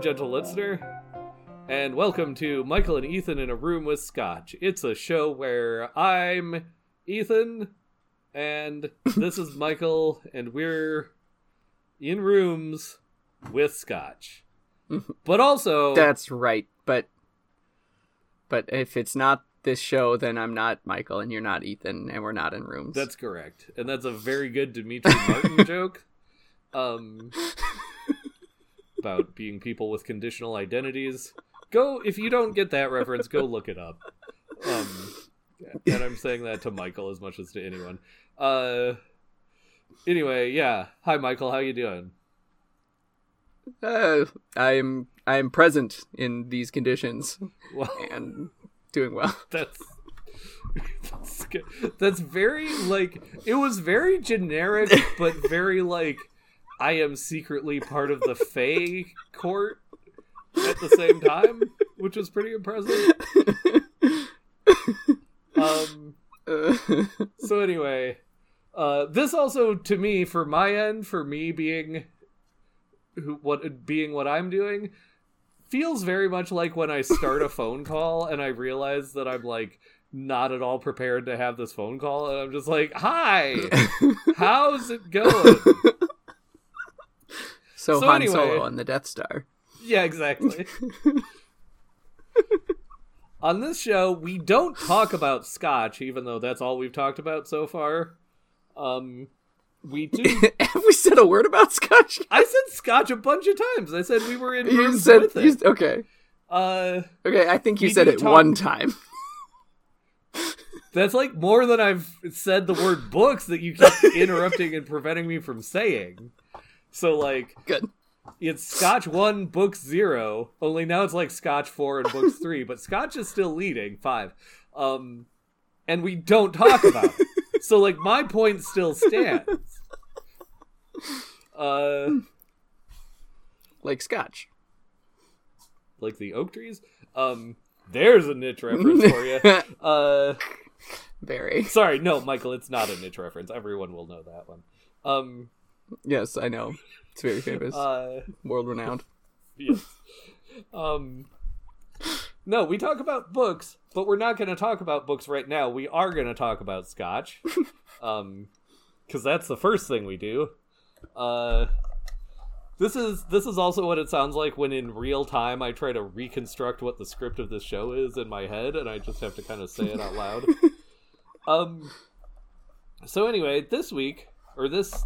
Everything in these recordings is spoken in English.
Gentle listener, and welcome to Michael and Ethan in a Room with Scotch. It's a show where I'm Ethan, and this is Michael, and we're in rooms with Scotch. But also, That's right, but but if it's not this show, then I'm not Michael, and you're not Ethan, and we're not in rooms. That's correct, and that's a very good Demetri Martin joke. Um, about being people with conditional identities. Go if you don't get that reference, go look it up. Um, and I'm saying that to Michael as much as to anyone. Uh, anyway, yeah. Hi, Michael. How you doing? Uh, I'm I'm present in these conditions Well, and doing well. that's that's, that's very like it was very generic, but very like I am secretly part of the Fey court at the same time, which was pretty impressive. Um. So anyway, uh, this also to me, for my end, for me being who what being what I'm doing, feels very much like when I start a phone call and I realize that I'm like not at all prepared to have this phone call, and I'm just like, "Hi, how's it going?" So, So Han anyway- Solo on the Death Star. Yeah, exactly. On this show, we don't talk about scotch, even though that's all we've talked about so far. Um, we do. Have we said a word about Scotch? I said scotch a bunch of times. I said we were in You said with it. okay. Uh, Okay, I think you said it talk- one time. that's like more than I've said the word books that you keep interrupting and preventing me from saying. So like, Good. it's Scotch one, books zero. Only now it's like Scotch four and books three, but Scotch is still leading five. Um, and we don't talk about it. So like, my point still stands. Uh, Like Scotch. like the oak trees. Um, there's a niche reference for you. Uh, Very. sorry, no, Michael, it's not a niche reference. Everyone will know that one. Um, Yes, I know. It's very famous. uh, World renowned. yes. Um, no, we talk about books, but we're not going to talk about books right now. We are going to talk about Scotch, um, because that's the first thing we do. Uh, this is this is also what it sounds like when in real time I try to reconstruct what the script of this show is in my head, and I just have to kind of say it out loud. um. So anyway, this week or this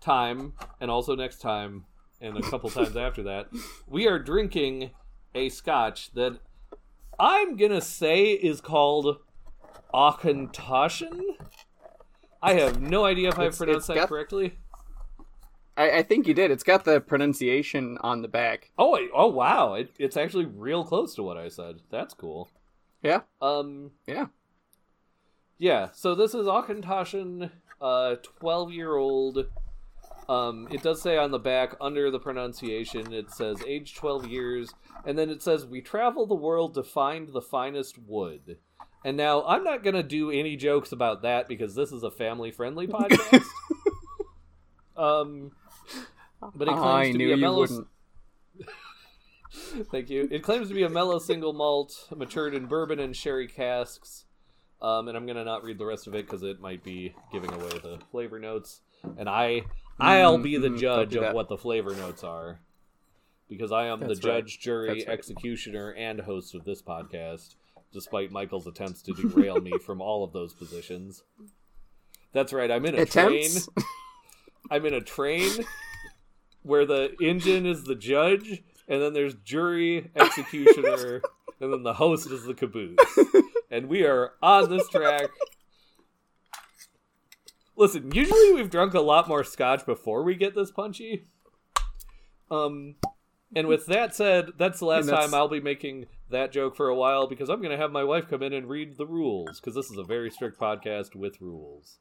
time, and also next time, and a couple times after that, we are drinking a scotch that I'm gonna say is called Auchentoshan. I have no idea if I've pronounced that got- correctly. I, I think you did. It's got the pronunciation on the back. Oh, I- oh wow! It, it's actually real close to what I said. That's cool. Yeah. Um, Yeah. yeah. So this is Auchentoshan, uh, twelve-year-old. Um, it does say on the back under the pronunciation, it says age twelve years, and then it says we travel the world to find the finest wood. And now I'm not gonna do any jokes about that because this is a family-friendly podcast. um, but it claims I to be a mellow. Thank you. It claims to be a mellow single malt, matured in bourbon and sherry casks. Um, and I'm gonna not read the rest of it because it might be giving away the flavor notes. And I, I'll be the Mm, mm, judge of what the flavor notes are, because I am That's the right. judge, jury, right. executioner, and host of this podcast. Despite Michael's attempts to derail me from all of those positions. That's right. I'm in a Attempts? train. I'm in a train where the engine is the judge, and then there's jury, executioner, and then the host is the caboose. And we are on this track. Listen, usually we've drunk a lot more scotch before we get this punchy. Um, and with that said, that's the last that's- time I'll be making that joke for a while because I'm going to have my wife come in and read the rules because this is a very strict podcast with rules.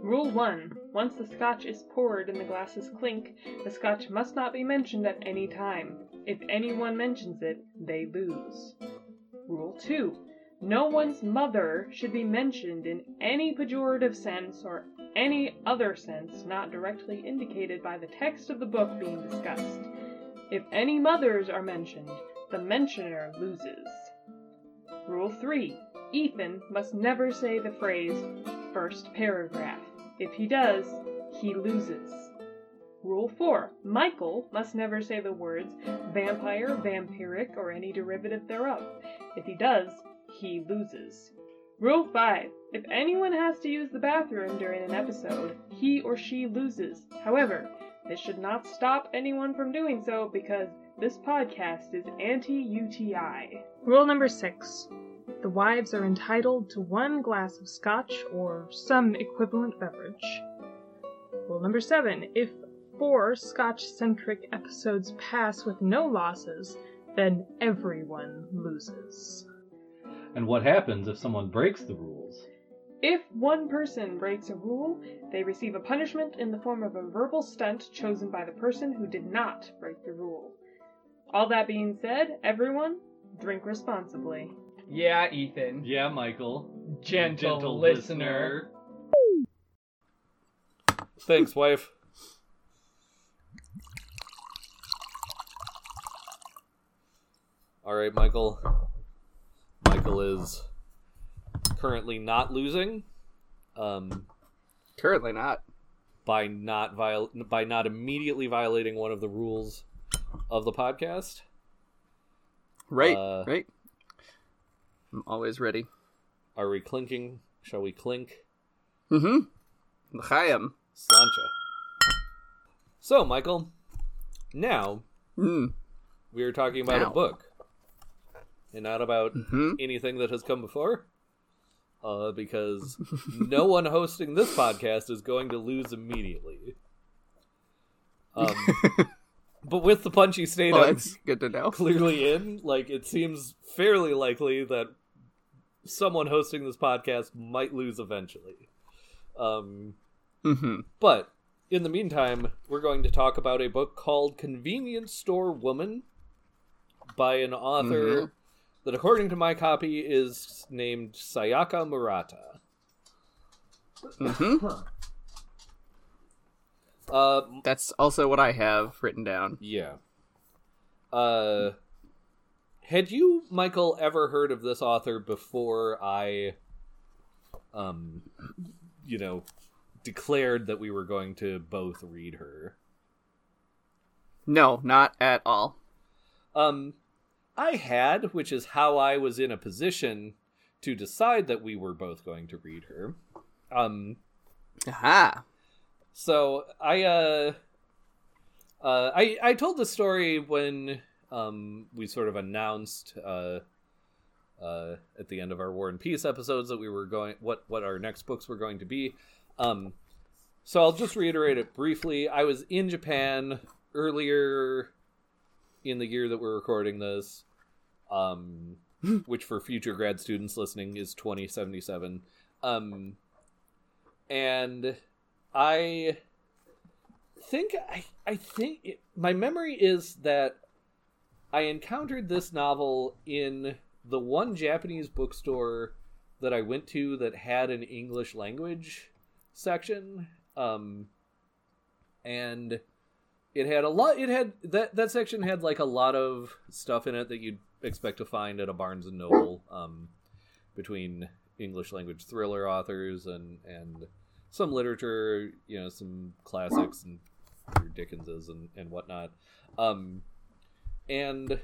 Rule 1. Once the scotch is poured and the glasses clink, the scotch must not be mentioned at any time. If anyone mentions it, they lose. Rule 2. No one's mother should be mentioned in any pejorative sense or any other sense not directly indicated by the text of the book being discussed. If any mothers are mentioned, the mentioner loses. Rule 3. Ethan must never say the phrase first paragraph. If he does, he loses. Rule 4. Michael must never say the words vampire, vampiric, or any derivative thereof. If he does, he loses. Rule 5. If anyone has to use the bathroom during an episode, he or she loses. However, this should not stop anyone from doing so because this podcast is anti UTI. Rule number six. The wives are entitled to one glass of scotch or some equivalent beverage. Rule number seven. If four scotch centric episodes pass with no losses, then everyone loses. And what happens if someone breaks the rules? If one person breaks a rule, they receive a punishment in the form of a verbal stunt chosen by the person who did not break the rule. All that being said, everyone, drink responsibly. Yeah, Ethan. Yeah, Michael. Gentle, listener. Thanks, wife. All right, Michael. Michael is currently not losing. Um, Currently not. by not viol- by not immediately violating one of the rules of the podcast. Right, Uh, right. I'm always ready. Are we clinking? Shall we clink? Mm-hmm. L'chaim. Sláinte. So, Michael, now Mm. we are talking about Now. a book and not about hmm anything that has come before. Uh, because no one hosting this podcast is going to lose immediately. Um, but with the punchy state Well, I'm that's good to know. clearly in, like it seems fairly likely that someone hosting this podcast might lose eventually. Um, Mm-hmm. but in the meantime, we're going to talk about a book called Convenience Store Woman by an author Mhm. That, according to my copy, is named Sayaka Murata. Mm-hmm. Uh, That's also what I have written down. yeah. Uh, had you, Michael, ever heard of this author before I, um, you know, declared that we were going to both read her? No, not at all. Um, I had, which is how I was in a position to decide that we were both going to read her. Um, Aha. so I, uh, uh, I, I told the story when, um, we sort of announced, uh, uh, at the end of our War and Peace episodes that we were going, what, what our next books were going to be. Um, so I'll just reiterate it briefly. I was in Japan earlier in the year that we're recording this, um, which for future grad students listening is 2077. Um, and I think I I think it, my memory is that I encountered this novel in the one Japanese bookstore that I went to that had an English language section. Um, and it had a lot it had that that section had like a lot of stuff in it that you'd expect to find at a Barnes and Noble um between English language thriller authors and and some literature, you know, some classics and your Dickenses and and whatnot. Um and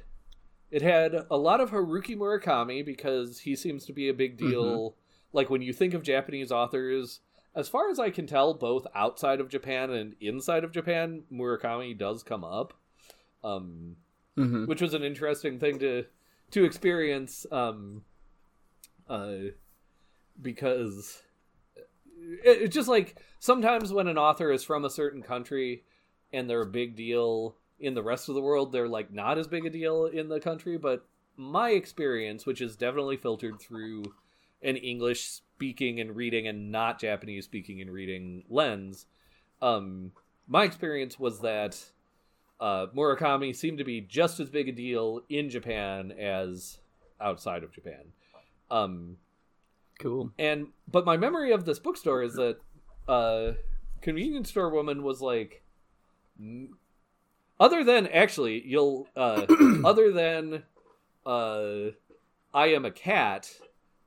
it had a lot of Haruki Murakami because he seems to be a big deal. Like when you think of Japanese authors, as far as I can tell, both outside of Japan and inside of Japan, Murakami does come up, um, Mm-hmm. which was an interesting thing to to experience, um, uh, because it, it's just like sometimes when an author is from a certain country and they're a big deal in the rest of the world, they're like not as big a deal in the country. But my experience, which is definitely filtered through an English speaking and reading and not Japanese speaking and reading lens, um, my experience was that uh, Murakami seemed to be just as big a deal in Japan as outside of Japan. Um, Cool. and but my memory of this bookstore is that uh, convenience store woman was like, other than actually, you'll uh, other than uh, I am a cat.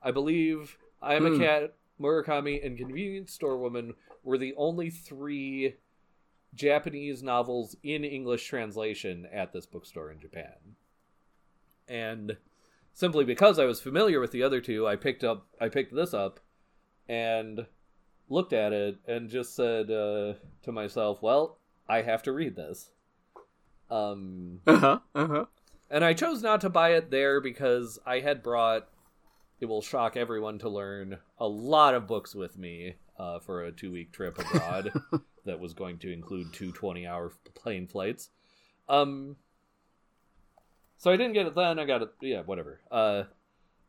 I believe I am Hmm. a cat. Murakami and Convenience Store Woman were the only three Japanese novels in English translation at this bookstore in Japan. And simply because I was familiar with the other two, I picked up I picked this up and looked at it and just said uh, to myself, "Well, I have to read this." Um, Uh huh. Uh huh. and I chose not to buy it there because I had brought. It will shock everyone to learn a lot of books with me uh, for a two-week trip abroad that was going to include two 20-hour plane flights. Um, so I didn't get it then. I got it. Yeah, whatever. Uh,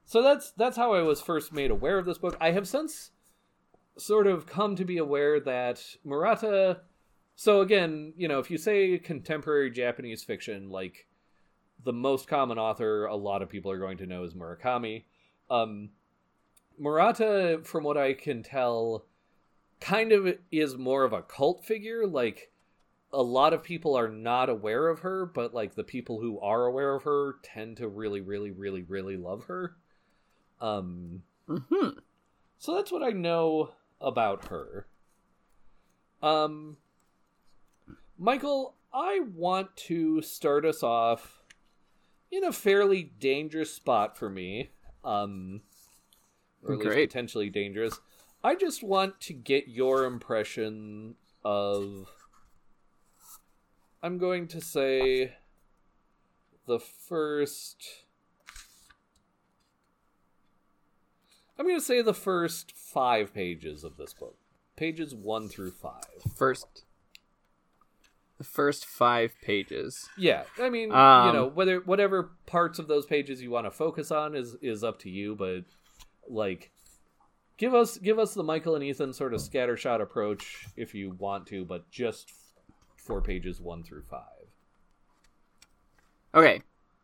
so that's that's how I was first made aware of this book. I have since sort of come to be aware that Murata. So again, you know, if you say contemporary Japanese fiction, like the most common author a lot of people are going to know is Murakami. Um, Murata, from what I can tell, kind of is more of a cult figure. Like a lot of people are not aware of her, but like the people who are aware of her tend to really, really, really, really love her. Um, hmm so that's what I know about her. Um, Michael, I want to start us off in a fairly dangerous spot for me. Um, or at least potentially dangerous. I just want to get your impression of. I'm going to say the first. I'm going to say the first five pages of this book. Pages one through five. First, the first five pages. Yeah, I mean, you Um, know, whether whatever parts of those pages you want to focus on is is up to you, but like give us give us the Michael and Ethan sort of scattershot approach if you want to, but just for pages 1 through 5. Okay,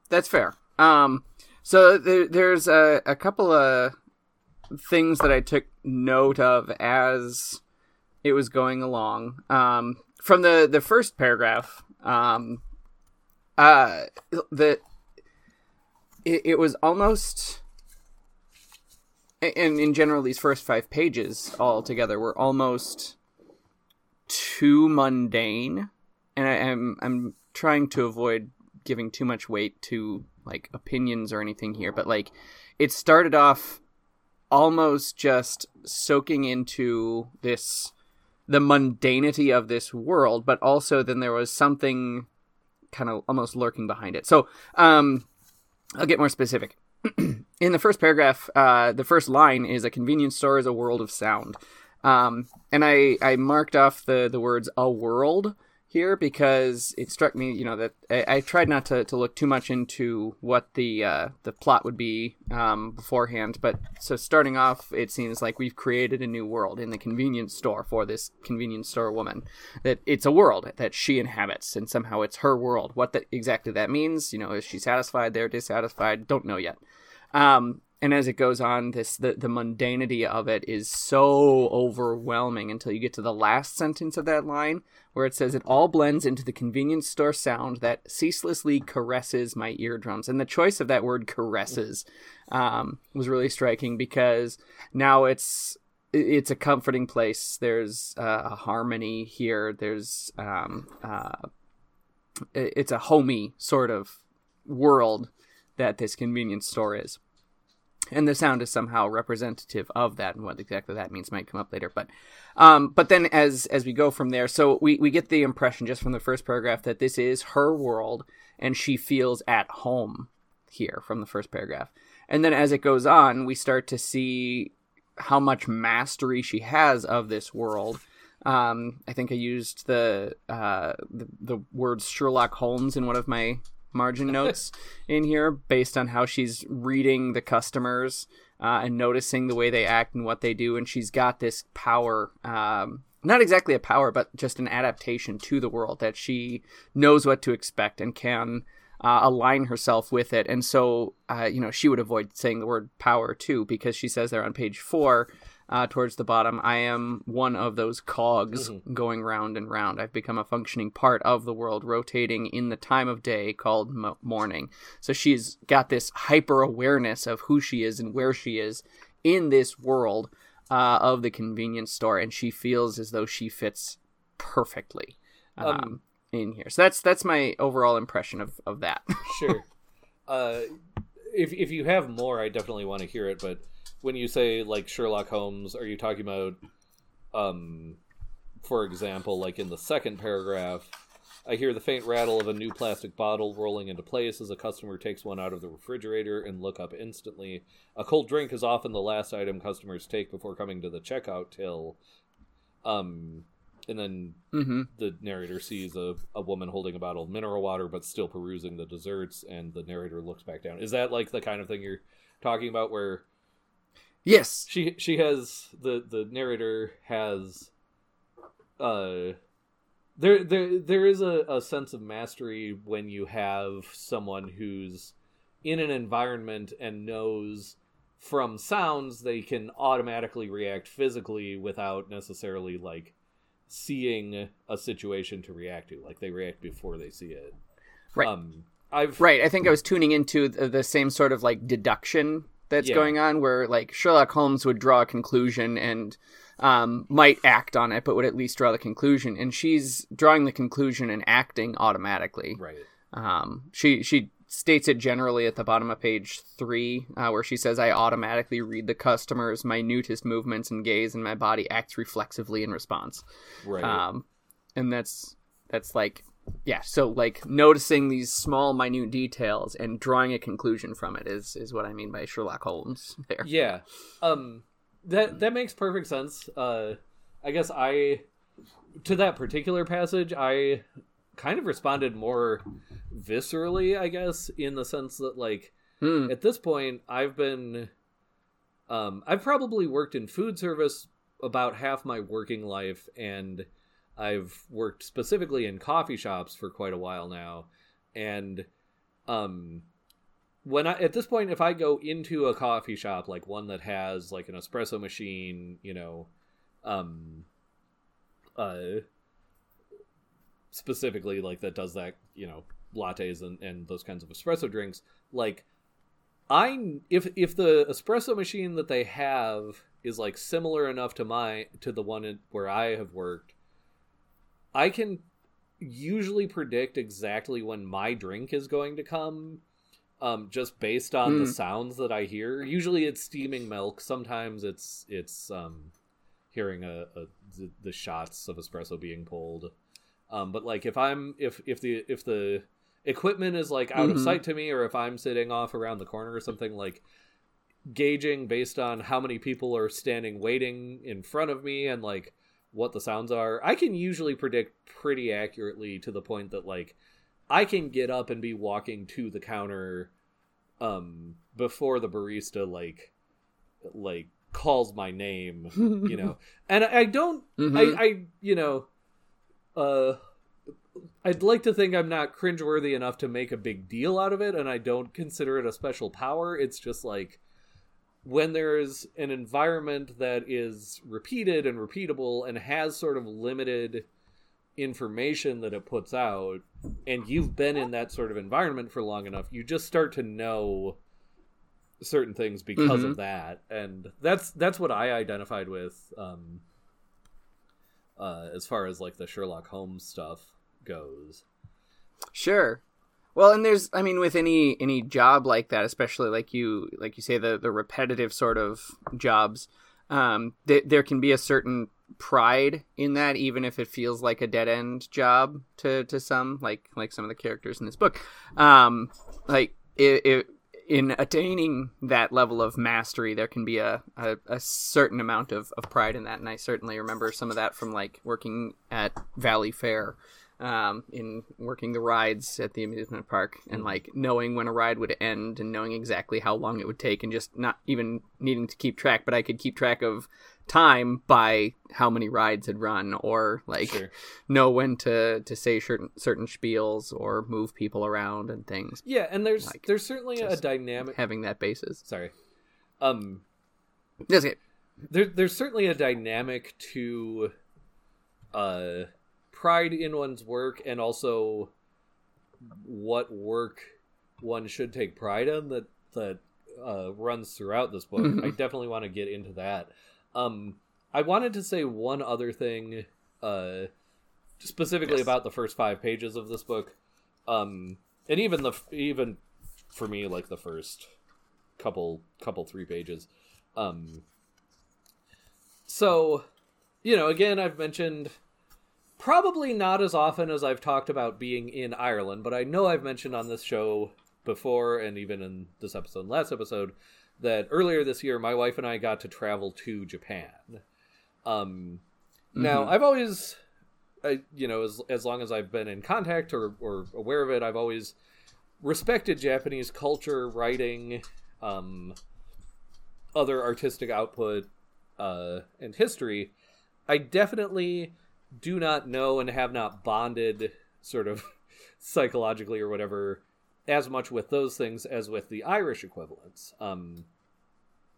that's fair. Um, so there, there's a, a couple of things that I took note of as it was going along. Um, from the the first paragraph, um, uh, it, it was almost. And in general, these first five pages altogether were almost too mundane, and I, I'm I'm trying to avoid giving too much weight to like opinions or anything here, but like it started off almost just soaking into this the mundanity of this world, but also then there was something kind of almost lurking behind it. So, um, I'll get more specific. In the first paragraph, uh, the first line is a convenience store is a world of sound. Um, and I, I marked off the, the words a world here because it struck me, you know, that I, I tried not to, to look too much into what the uh, the plot would be um, beforehand. But so starting off, it seems like we've created a new world in the convenience store for this convenience store woman. That it's a world that she inhabits, and somehow it's her world. What that exactly that means, you know, is she satisfied? They're dissatisfied. Don't know yet. Um, and as it goes on, this the, the mundanity of it is so overwhelming until you get to the last sentence of that line, where it says it all blends into the convenience store sound that ceaselessly caresses my eardrums. And the choice of that word caresses um, was really striking because now it's it's a comforting place. There's uh, a harmony here. There's um, uh, it's a homey sort of world that this convenience store is and the sound is somehow representative of that and what exactly that means might come up later but um but then as as we go from there so we we get the impression just from the first paragraph that this is her world and she feels at home here from the first paragraph. And then as it goes on we start to see how much mastery she has of this world. Um, I think I used the, uh, the the words Sherlock Holmes in one of my margin notes in here, based on how she's reading the customers uh, and noticing the way they act and what they do, and she's got this power. Um, not exactly a power, but just an adaptation to the world that she knows what to expect and can uh, align herself with it. And so, uh, you know, she would avoid saying the word power too, because she says there on page four uh, towards the bottom. I am one of those cogs Mhm. going round and round. I've become a functioning part of the world, rotating in the time of day called mo- morning. So she's got this hyper awareness of who she is and where she is in this world uh, of the convenience store, and she feels as though she fits perfectly um, Um, in here. So that's that's my overall impression of of that. sure. Uh, if if you have more, I definitely want to hear it. But when you say like Sherlock Holmes, are you talking about, um, for example, like in the second paragraph, I hear the faint rattle of a new plastic bottle rolling into place as a customer takes one out of the refrigerator and look up instantly. A cold drink is often the last item customers take before coming to the checkout till. Um, and then mm-hmm. the narrator sees a, a woman holding a bottle of mineral water but still perusing the desserts and the narrator looks back down is that like the kind of thing you're talking about where Yes. she she has the the narrator has uh there there there is a, a sense of mastery when you have someone who's in an environment and knows from sounds they can automatically react physically without necessarily like seeing a situation to react to like they react before they see it Right. um i've Right. I think I was tuning into the, the same sort of like deduction that's Yeah. going on, where like Sherlock Holmes would draw a conclusion and um, might act on it, but would at least draw the conclusion. And she's drawing the conclusion and acting automatically. right Um, she she states it generally at the bottom of page three, uh, where she says, "I automatically read the customer's minutest movements and gaze, and my body acts reflexively in response." right um, and that's that's like yeah so like noticing these small minute details and drawing a conclusion from it is is what i mean by sherlock holmes there Yeah. Um that that makes perfect sense. Uh I guess I to that particular passage I kind of responded more viscerally, I guess, in the sense that like Hmm. at this point I've been um I've probably worked in food service about half my working life and I've worked specifically in coffee shops for quite a while now and um when I at this point if I go into a coffee shop like one that has like an espresso machine, you know, um uh specifically like that does that, you know, lattes and, and those kinds of espresso drinks, like I if if the espresso machine that they have is like similar enough to my to the one where I have worked, I can usually predict exactly when my drink is going to come um just based on the Hmm. sounds that I hear. Usually it's steaming milk, sometimes it's it's um hearing a, a the, the shots of espresso being pulled. Um but like if I'm if if the if the equipment is like out of Mhm. sight to me or if I'm sitting off around the corner or something like gauging based on how many people are standing waiting in front of me and like what the sounds are i can usually predict pretty accurately to the point that like i can get up and be walking to the counter um before the barista like like calls my name you know and i, I don't Mhm. I, I you know uh I'd like to think I'm not cringeworthy enough to make a big deal out of it, and I don't consider it a special power. It's just like when there's an environment that is repeated and repeatable and has sort of limited information that it puts out, and you've been in that sort of environment for long enough, you just start to know certain things because of that, and that's that's what I identified with. Um, uh, as far as like the Sherlock Holmes stuff goes. Sure. Well, and there's, I mean, with any any job like that, especially like you like you say the the repetitive sort of jobs, um, th- there can be a certain pride in that, even if it feels like a dead end job to to some, like like some of the characters in this book. Um, like it, it in attaining that level of mastery, there can be a, a, a certain amount of, of pride in that, and I certainly remember some of that from like working at Valleyfair um, in working the rides at the amusement park and like knowing when a ride would end and knowing exactly how long it would take and just not even needing to keep track, but I could keep track of time by how many rides had run or like Sure. know when to to say certain certain spiels or move people around and things Yeah, and there's Like, there's certainly a dynamic. having that basis Sorry, um, that's it there, there's certainly a dynamic to uh pride in one's work and also what work one should take pride in that that uh, runs throughout this book. Mhm. I definitely want to get into that. Um, I wanted to say one other thing, uh, specifically Yes. about the first five pages of this book, um, and even the even for me like the first couple couple three pages. Um, so, you know, again, I've mentioned probably not as often as I've talked about being in Ireland, but I know I've mentioned on this show before and even in this episode and last episode that earlier this year my wife and I got to travel to Japan. Um now Mhm. I've always I, you know as as long as I've been in contact or or aware of it, I've always respected Japanese culture, writing, um other artistic output uh and history. I definitely do not know and have not bonded sort of psychologically or whatever as much with those things as with the Irish equivalents. Um,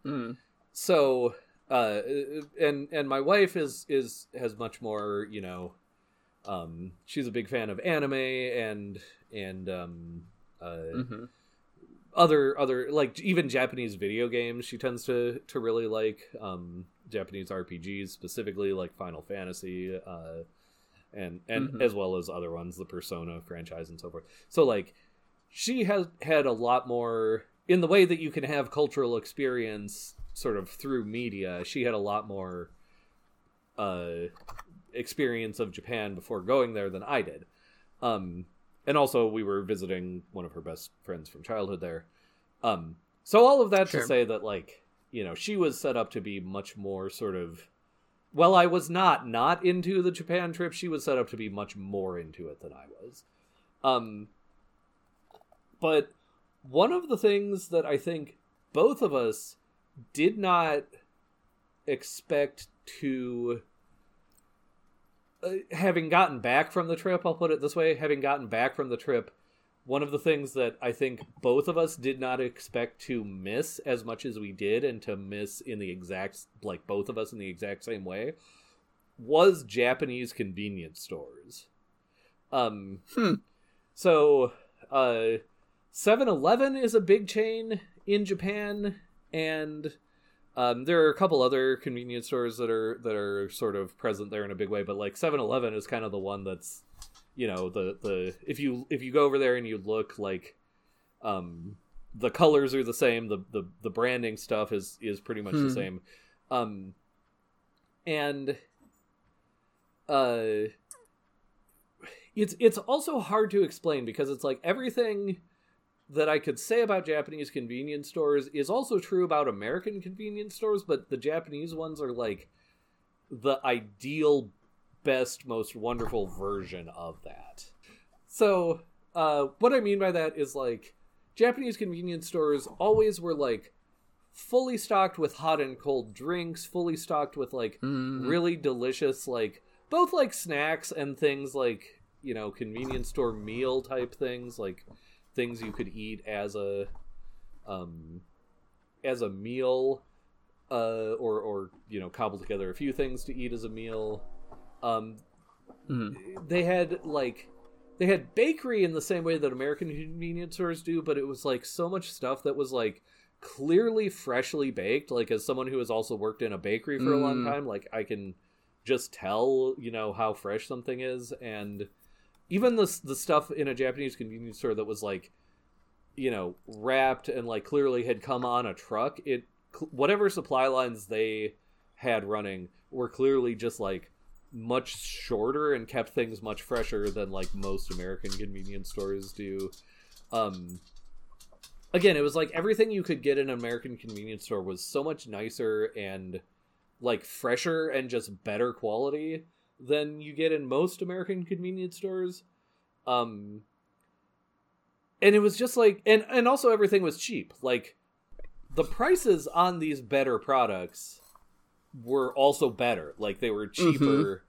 Mm. so uh, and and my wife is is has much more you know um, she's a big fan of anime and and um, uh, Mhm. other other like even Japanese video games she tends to to really like um Japanese RPGs specifically like Final Fantasy uh and and Mhm. as well as other ones the Persona franchise and so forth. So like she has had a lot more in the way that you can have cultural experience sort of through media. She had a lot more uh experience of Japan before going there than I did. Um and also we were visiting one of her best friends from childhood there. Um so all of that Sure. to say that like, you know, she was set up to be much more sort of well, I was not not into the Japan trip. She was set up to be much more into it than I was. Um but one of the things that I think both of us did not expect to uh, having gotten back from the trip, I'll put it this way, having gotten back from the trip, one of the things that I think both of us did not expect to miss as much as we did and to miss in the exact like both of us in the exact same way was Japanese convenience stores. Um Hmm. so uh 7-Eleven is a big chain in Japan and um, there are a couple other convenience stores that are that are sort of present there in a big way, but like 7-Eleven is kind of the one that's you know the the if you if you go over there and you look like um the colors are the same, the the the branding stuff is is pretty much the Hmm. same. Um and uh it's it's also hard to explain because it's like everything that I could say about Japanese convenience stores is also true about American convenience stores, but the Japanese ones are like the ideal, best, most wonderful version of that. So, uh, what I mean by that is like Japanese convenience stores always were like fully stocked with hot and cold drinks, fully stocked with like Mhm. really delicious like both like snacks and things like you know convenience store meal type things like things you could eat as a um as a meal uh or or you know cobble together a few things to eat as a meal um Mhm. they had like they had bakery in the same way that American convenience stores do, but it was like so much stuff that was like clearly freshly baked. Like as someone who has also worked in a bakery for a long Mm. time, like I can just tell, you know, how fresh something is and even the the stuff in a Japanese convenience store that was like you know, wrapped and like clearly had come on a truck, it whatever supply lines they had running were clearly just like much shorter and kept things much fresher than like most American convenience stores do. Um again, it was like everything you could get in an American convenience store was so much nicer and like fresher and just better quality than you get in most American convenience stores. Um and it was just like and and also everything was cheap. Like the prices on these better products were also better. Like they were cheaper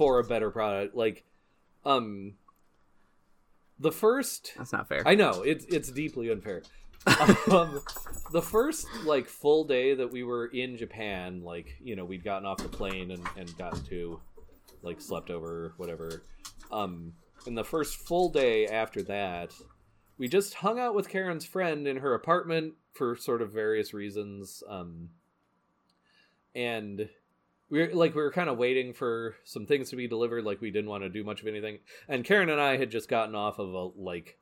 for a better product. Like um the first That's not fair. I know it's it's deeply unfair. um, the first like full day that we were in Japan, like you know we'd gotten off the plane and and gotten to like slept over whatever. Um, and the first full day after that, we just hung out with Karen's friend in her apartment for sort of various reasons. Um, and we were like we were kind of waiting for some things to be delivered. Like we didn't want to do much of anything. And Karen and I had just gotten off of a like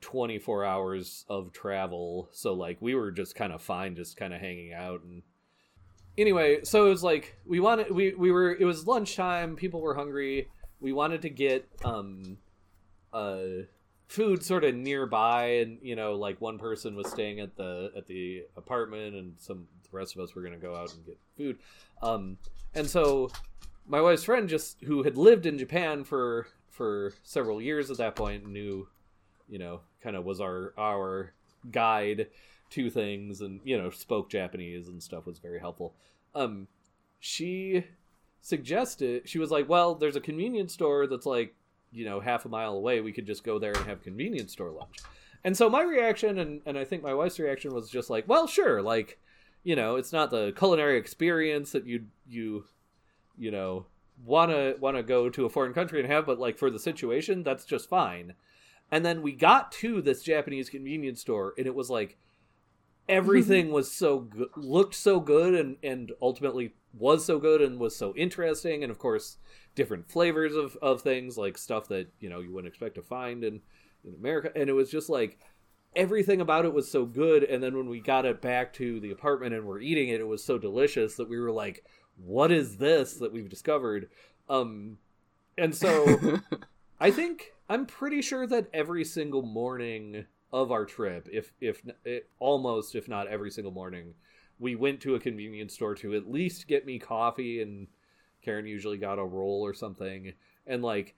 24 hours of travel so like we were just kind of fine just kind of hanging out and anyway so it was like we wanted we we were it was lunchtime people were hungry we wanted to get um uh food sort of nearby and you know like one person was staying at the at the apartment and some the rest of us were going to go out and get food. Um and so my wife's friend just who had lived in Japan for for several years at that point knew you know kind of was our our guide to things and you know spoke japanese and stuff was very helpful. Um she suggested she was like well there's a convenience store that's like you know half a mile away. We could just go there and have convenience store lunch. And so my reaction and and i think my wife's reaction was just like well sure like you know it's not the culinary experience that you you you know want to want to go to a foreign country and have but like for the situation that's just fine. And then we got to this Japanese convenience store, and it was like everything was so good, looked so good, and and ultimately was so good and was so interesting, and of course different flavors of of things like stuff that you know you wouldn't expect to find in in America, and it was just like everything about it was so good and then when we got it back to the apartment and we're eating it it was so delicious that we were like what is this that we've discovered? Um and so i think i'm pretty sure that every single morning of our trip if if it, almost if not every single morning we went to a convenience store to at least get me coffee and karen usually got a roll or something and like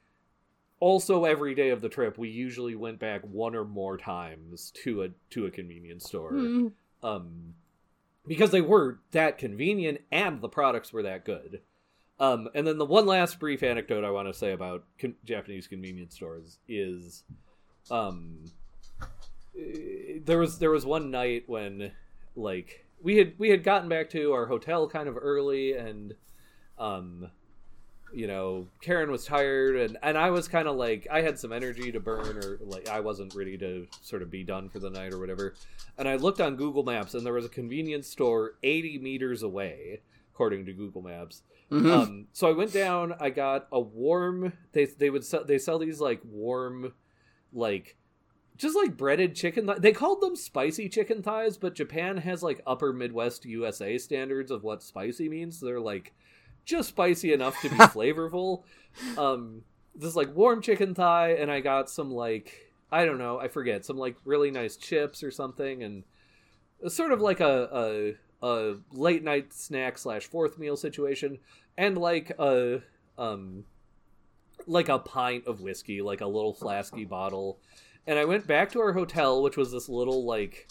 also every day of the trip we usually went back one or more times to a to a convenience store Mm. um because they were that convenient and the products were that good um and then the one last brief anecdote i want to say about con- japanese convenience stores is um there was there was one night when like we had we had gotten back to our hotel kind of early and um you know karen was tired and and i was kind of like i had some energy to burn or like i wasn't ready to sort of be done for the night or whatever. And i looked on google maps and there was a convenience store 80 meters away according to google maps. Mhm. um so i went down i got a warm they they would sell they sell these like warm like just like breaded chicken thi- they called them spicy chicken thighs but japan has like upper midwest usa standards of what spicy means. So they're like just spicy enough to be flavorful. Um this like warm chicken thigh and i got some like i don't know i forget some like really nice chips or something and sort of like a a, a late night snack slash fourth meal situation and like a um like a pint of whiskey like a little flasky bottle. And i went back to our hotel which was this little like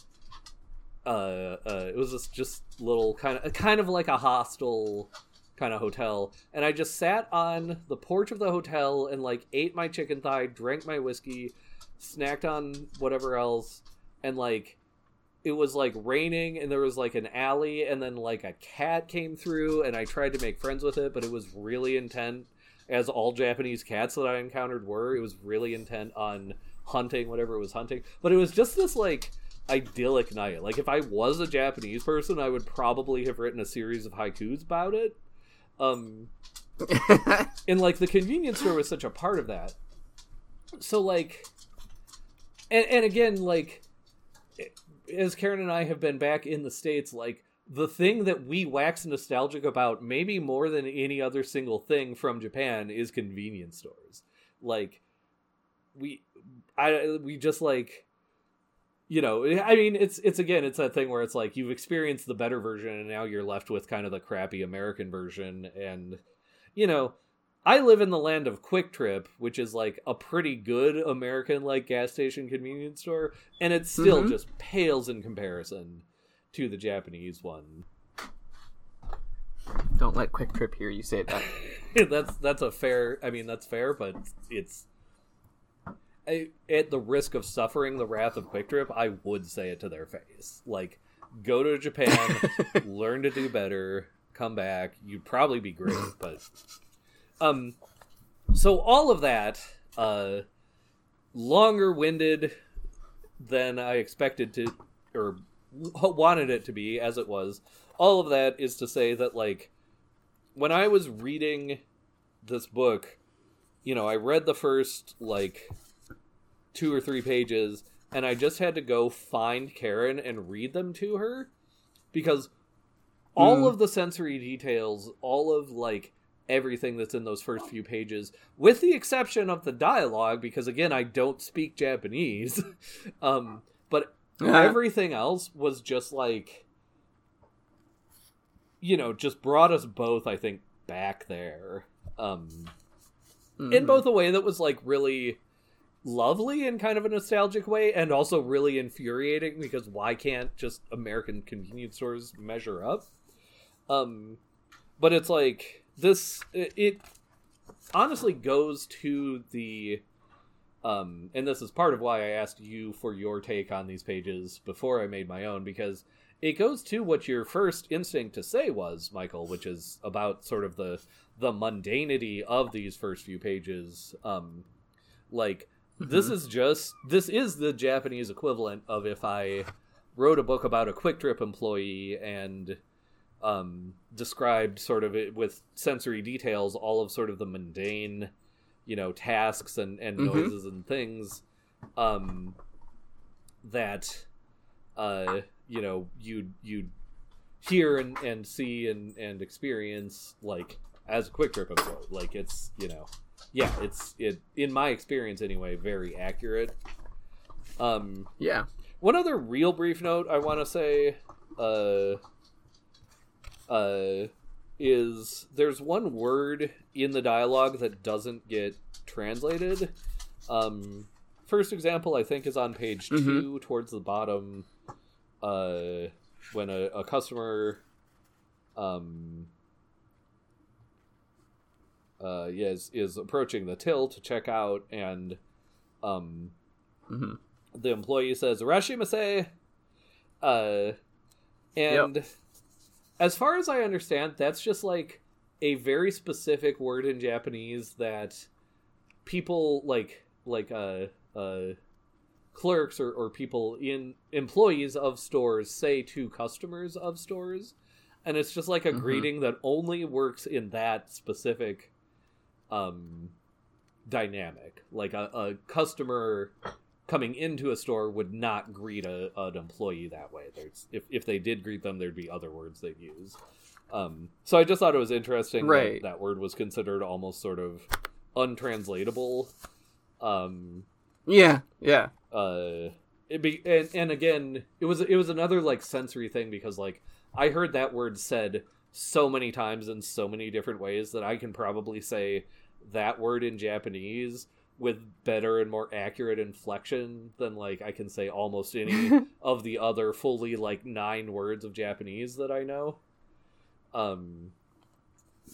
uh, uh it was this just little kind of kind of like a hostel kind of hotel and i just sat on the porch of the hotel and like ate my chicken thigh drank my whiskey snacked on whatever else and like it was like raining and there was like an alley and then like a cat came through and i tried to make friends with it but it was really intent as all japanese cats that i encountered were it was really intent on hunting whatever it was hunting. But it was just this like idyllic night. Like if i was a japanese person i would probably have written a series of haikus about it um and like the convenience store was such a part of that. So like and, and again like as karen and i have been back in the states like the thing that we wax nostalgic about maybe more than any other single thing from japan is convenience stores. Like we i we just like you know i mean it's it's again it's that thing where it's like you've experienced the better version and now you're left with kind of the crappy american version and you know i live in the land of Kwik Trip which is like a pretty good american like gas station convenience store and it still Mhm. just pales in comparison to the japanese one Don't let Kwik Trip hear you say that. that's that's a fair i mean that's fair but it's I, at the risk of suffering the wrath of Kwik Trip, I would say it to their face. Like, go to Japan, learn to do better, come back. You'd probably be great, but um, so all of that, uh, longer winded than I expected to, or wanted it to be, as it was. All of that is to say that, like, when I was reading this book, you know, I read the first, like, two or three pages, and I just had to go find Karen and read them to her because all Mm. of the sensory details, all of, like, everything that's in those first few pages, with the exception of the dialogue, because again, I don't speak Japanese. um, but everything else was just like, you know, just brought us both, I think, back there. Um, Mm-hmm. in both a way that was like really lovely in kind of a nostalgic way and also really infuriating because why can't just American convenience stores measure up? Um but it's like this it, it honestly goes to the um and this is part of why I asked you for your take on these pages before I made my own because it goes to what your first instinct to say was, Michael, which is about sort of the the mundanity of these first few pages. Um, like this is just this is the Japanese equivalent of if I wrote a book about a Kwik Trip employee and um, described sort of it with sensory details all of sort of the mundane, you know, tasks and and Mhm. noises and things um, that uh, you know you you hear and, and see and, and experience like as a Kwik Trip employee. Like it's you know yeah it's it in my experience anyway very accurate. Um, Yeah. one other real brief note I want to say uh, uh, is there's one word in the dialogue that doesn't get translated. Um, first example I think is on page Mhm. two towards the bottom. Uh, when a, a customer, um, uh, is, is approaching the till to check out and, um, hmm the employee says "Rashimasu," uh, and as far as I understand, that's just like a very specific word in Japanese that people like like uh uh clerks or, or people in employees of stores say to customers of stores and it's just like a Mhm. greeting that only works in that specific um dynamic like a, a customer coming into a store would not greet a, an employee that way there's if, if they did greet them there'd be other words they'd use um so i just thought it was interesting that that word was considered almost sort of untranslatable um Yeah. Yeah. uh it be and, and again it was it was another like sensory thing because like i heard that word said so many times in so many different ways that i can probably say that word in japanese with better and more accurate inflection than like i can say almost any of the other fully like nine words of japanese that i know. Um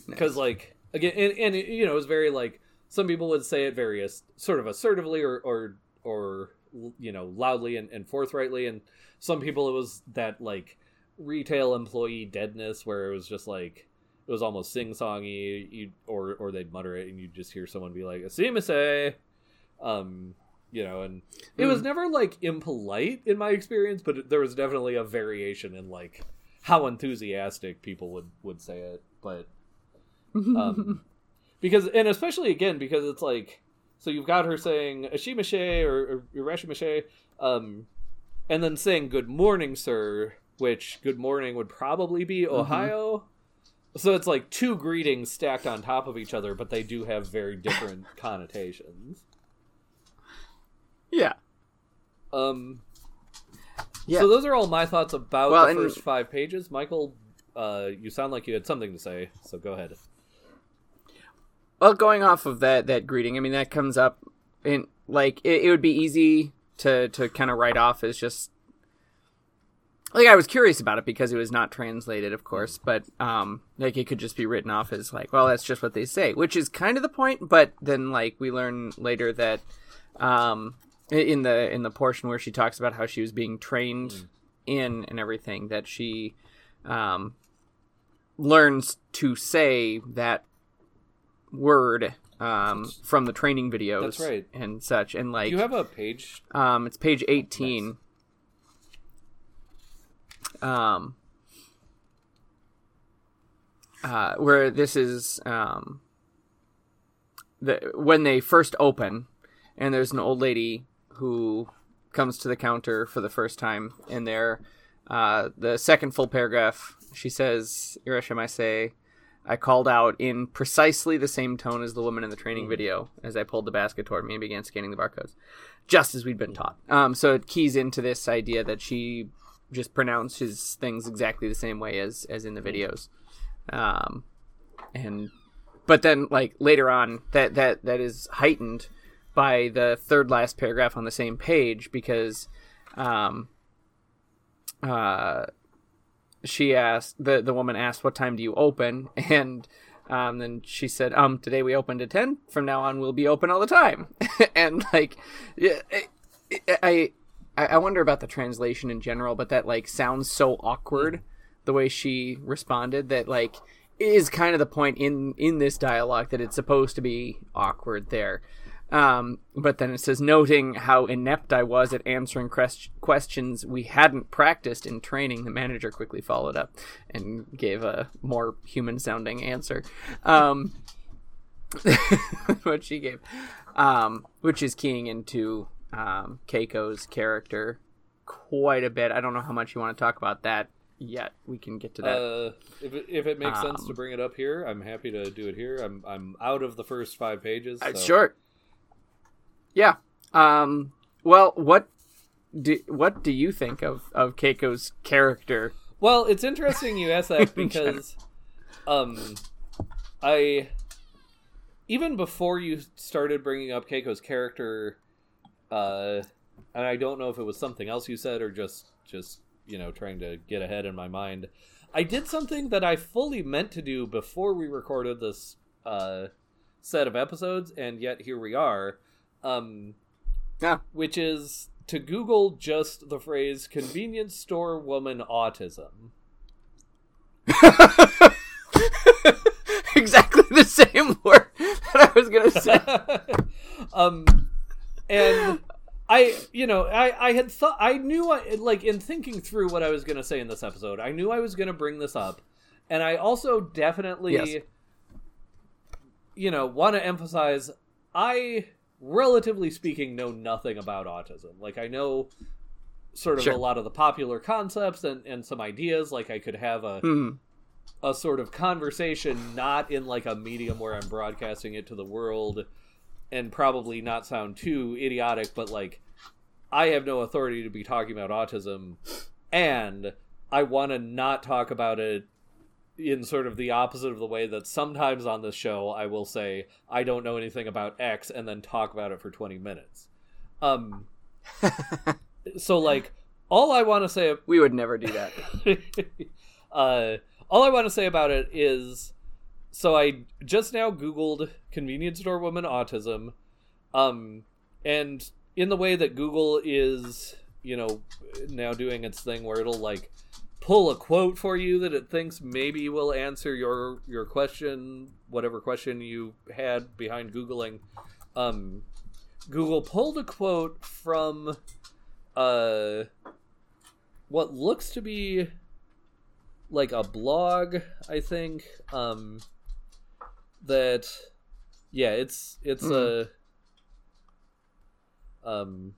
because like again and, and you know it's very like some people would say it very as- sort of assertively or or or you know loudly and, and forthrightly and some people it was that like retail employee deadness where it was just like it was almost sing-songy you or or they'd mutter it and you'd just hear someone be like "Asimase," um you know and it was Mm. never like impolite in my experience but there was definitely a variation in like how enthusiastic people would would say it but um, because and especially again because it's like so you've got her saying ashimashe or, or irashimashe um and then saying good morning sir which good morning would probably be ohayo. So it's like two greetings stacked on top of each other but they do have very different connotations. Yeah. um Yeah. so those are all my thoughts about Well, the and- first five pages. Michael uh you sound like you had something to say so go ahead. Well, going off of that that greeting, I mean that comes up in like it, it would be easy to to kind of write off as just like I was curious about it because it was not translated, of course, but um, like it could just be written off as like, well, that's just what they say, which is kind of the point. But then, like we learn later that, um, in the in the portion where she talks about how she was being trained Mm. in and everything, that she, um, learns to say that word um from the training videos right. and such and like you have a page. um, it's page 18. Um, uh, where this is um, the when they first open, and there's an old lady who comes to the counter for the first time, and there, uh, the second full paragraph, she says, "Irasshaimase." I called out in precisely the same tone as the woman in the training video as I pulled the basket toward me and began scanning the barcodes just as we'd been taught. Um, so it keys into this idea that she just pronounces things exactly the same way as as in the videos, um, and but then like later on that that that is heightened by the third last paragraph on the same page because um, uh, she asked the the woman asked what time do you open and um, then she said, "Um, today we opened at ten. From now on, we'll be open all the time." and like, yeah, I, I, I wonder about the translation in general, but that like sounds so awkward the way she responded. That like is kind of the point in in this dialogue that it's supposed to be awkward there. Um, but then it says, noting how inept I was at answering quest- questions we hadn't practiced in training, the manager quickly followed up and gave a more human sounding answer. Um, what she gave, um, which is keying into um, Keiko's character quite a bit. I don't know how much you want to talk about that yet. We can get to that. Uh, if it, if it makes sense Um, to bring it up here, I'm happy to do it here. I'm I'm out of the first five pages. Uh, so- Sure. Yeah. Um. Well, what do what do you think of of Keiko's character? Well, it's interesting you ask that because, um, I even before you started bringing up Keiko's character, uh, and I don't know if it was something else you said or just just you know trying to get ahead in my mind. I did something that I fully meant to do before we recorded this uh, set of episodes, and yet here we are. Um, Yeah. which is to Google just the phrase "convenience store woman autism." exactly the same word that I was gonna say. um, and I, you know, I, I had thought, I knew, I, like, in thinking through what I was going to say in this episode, I knew I was going to bring this up. And I also definitely, Yes. you know, want to emphasize I, relatively speaking, know nothing about autism. Like, I know sort of Sure. a lot of the popular concepts and, and some ideas. Like, I could have a, Hmm. a sort of conversation not in like a medium where I'm broadcasting it to the world and probably not sound too idiotic but like I have no authority to be talking about autism and I want to not talk about it in sort of the opposite of the way that sometimes on this show I will say I don't know anything about X and then talk about it for 20 minutes. Um so like all I want to say We would never do that. uh, all I want to say about it is so I just now Googled convenience store woman autism. Um, and in the way that Google is, you know, now doing its thing where it'll like pull a quote for you that it thinks maybe will answer your your question, whatever question you had behind googling. Um, Google pulled a quote from uh what looks to be like a blog, I think. Um that yeah, it's it's a um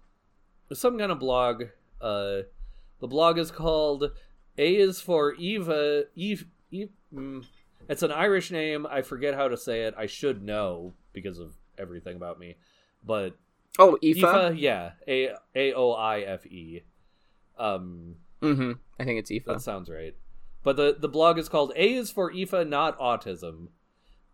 some kind of blog. Uh the blog is called A is for Eva Eve, Eve mm, it's an Irish name. I forget how to say it. I should know because of everything about me. But Oh. Aoife, yeah, A A O I F E. Um, Mm-hmm. I think it's Aoife. that sounds right. But the the blog is called A is for Aoife, not autism.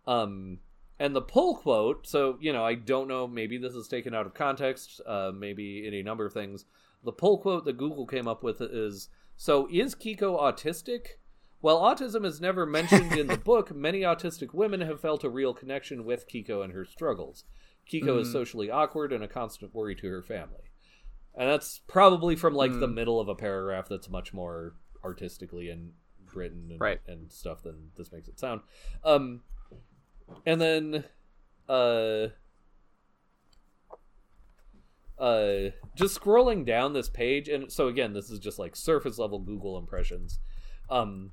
Um, and the pull quote. So you know, I don't know. Maybe this is taken out of context. Uh, maybe any number of things. The pull quote that Google came up with is So is Keiko autistic? While autism is never mentioned in the book, many autistic women have felt a real connection with Keiko and her struggles. Keiko is Mhm. socially awkward and a constant worry to her family. And that's probably from like the Mm. middle of a paragraph that's much more artistically and written and, Right. and stuff than this makes it sound. Um and then uh uh just scrolling down this page and so again this is just like surface level google impressions. Um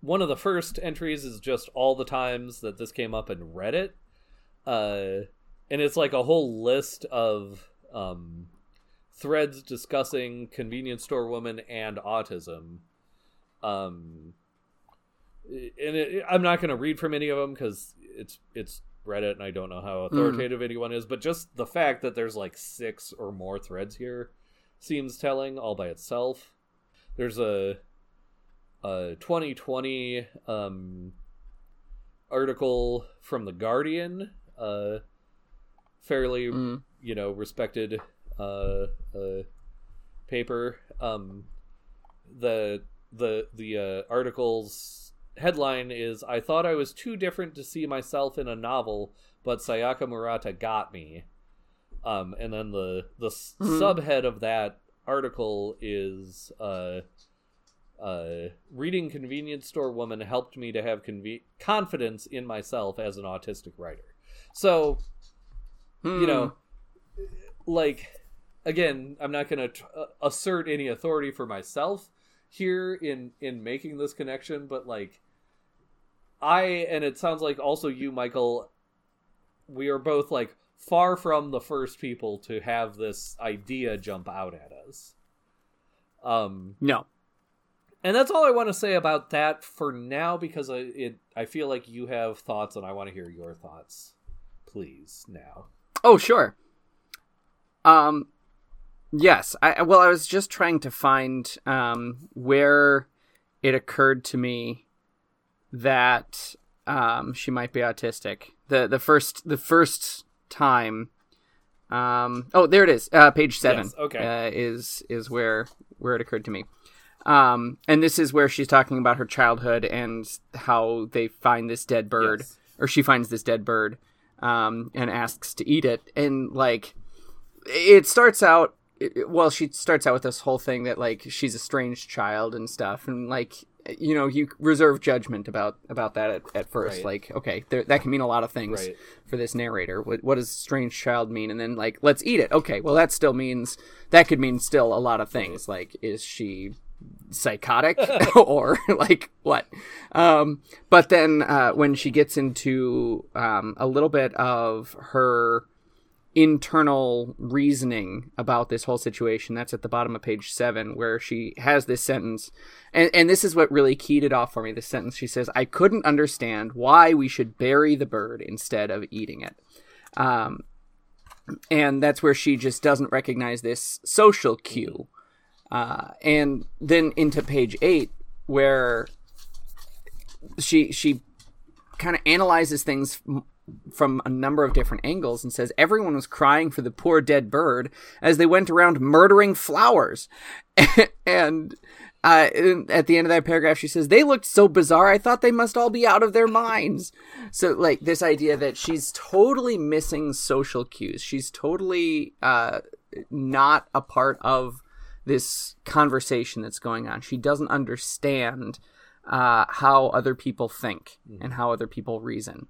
one of the first entries is just all the times that this came up in reddit. Uh and it's like a whole list of um threads discussing convenience store woman and autism. Um and it, i'm not going to read from any of them because it's it's reddit and i don't know how authoritative anyone is but just the fact that there's like six or more threads here seems telling all by itself there's a a 2020 um article from the guardian uh fairly Mm. you know respected uh, uh paper um the the the uh, article's headline is I thought I was too different to see myself in a novel, but Sayaka Murata got me. Um, and then the the s Mhm. subhead of that article is uh, uh, reading Convenience Store Woman helped me to have conve- confidence in myself as an autistic writer. So you know, like again, I'm not going to tr- uh, assert any authority for myself here in in making this connection, but like I and it sounds like also you, Michael, we are both like far from the first people to have this idea jump out at us. Um, no. and that's all I want to say about that for now because I it I feel like you have thoughts and I want to hear your thoughts. Please now. Oh, sure. Um, yes. I well, I was just trying to find um where it occurred to me that um she might be autistic. The the first the first time. Um. Oh, there it is. Uh, page seven. Yes, okay. Uh, is is where where it occurred to me. Um, and this is where she's talking about her childhood and how they find this dead bird, Yes. or she finds this dead bird, um, and asks to eat it. And like, it starts out. It- Well, she starts out with this whole thing that like she's a strange child and stuff, and like you know you reserve judgment about about that at, at first. Right. Like, okay, there, that can mean a lot of things Right. for this narrator. What, what does strange child mean? And then like, let's eat it. Okay, well that still means that could mean still a lot of things. Like, is she psychotic or like what? Um, but then uh, when she gets into um, a little bit of her internal reasoning about this whole situation. That's at the bottom of page seven where she has this sentence. And, and this is what really keyed it off for me this sentence. She says i couldn't understand why we should bury the bird instead of eating it. Um, and that's where she just doesn't recognize this social cue. Uh, and then into page eight where she she kind of analyzes things from a number of different angles and says everyone was crying for the poor dead bird as they went around murdering flowers. And uh, at the end of that paragraph she says they looked so bizarre i thought they must all be out of their minds. So like this idea that she's totally missing social cues. She's totally uh, not a part of this conversation that's going on. She doesn't understand uh, how other people think and how other people reason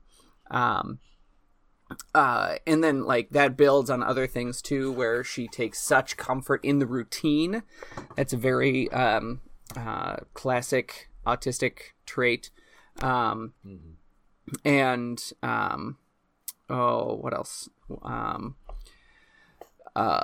um, uh, and then like that builds on other things too where she takes such comfort in the routine that's a very um, uh, classic autistic trait um, and um, oh what else um, uh,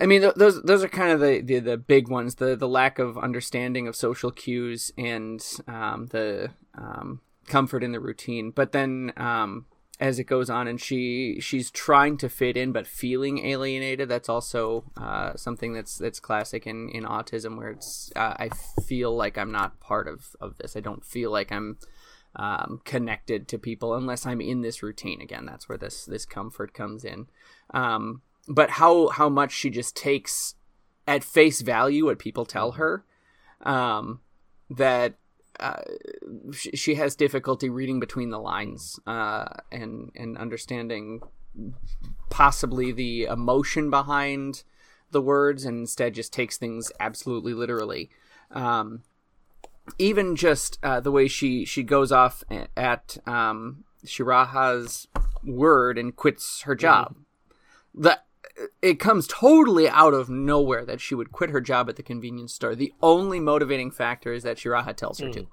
I mean, th- those those are kind of the, the, the big ones. The the lack of understanding of social cues and um, the um, comfort in the routine. But then um, as it goes on, and she she's trying to fit in but feeling alienated. That's also uh, something that's that's classic in, in autism, where it's uh, I feel like I'm not part of of this. I don't feel like I'm um, connected to people unless I'm in this routine. Again, that's where this this comfort comes in. Um, but how how much she just takes at face value what people tell her, um, that uh, she, she has difficulty reading between the lines uh, and and understanding possibly the emotion behind the words, and instead just takes things absolutely literally. Um, even just uh, the way she she goes off at, um, Shiraha's word and quits her job. That it comes totally out of nowhere that she would quit her job at the convenience store. The only motivating factor is that Shiraha tells her to.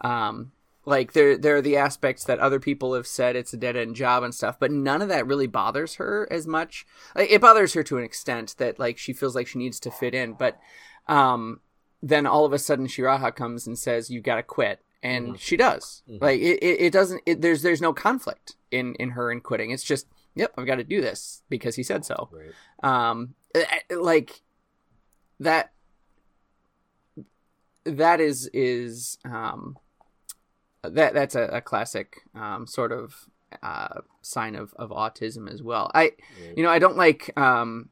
Um, like there, there are the aspects that other people have said it's a dead end job and stuff, but none of that really bothers her as much. It bothers her to an extent that like she feels like she needs to fit in, but um, then all of a sudden Shiraha comes and says you got to quit, and she does. Like it, it, it doesn't. It, there's there's no conflict in in her in quitting. It's just yep, I've got to do this because he said so. Right. Um, eh, eh, like that. That is is um, that that's a, a classic um, sort of uh, sign of, of autism as well. I, you know, I don't like um,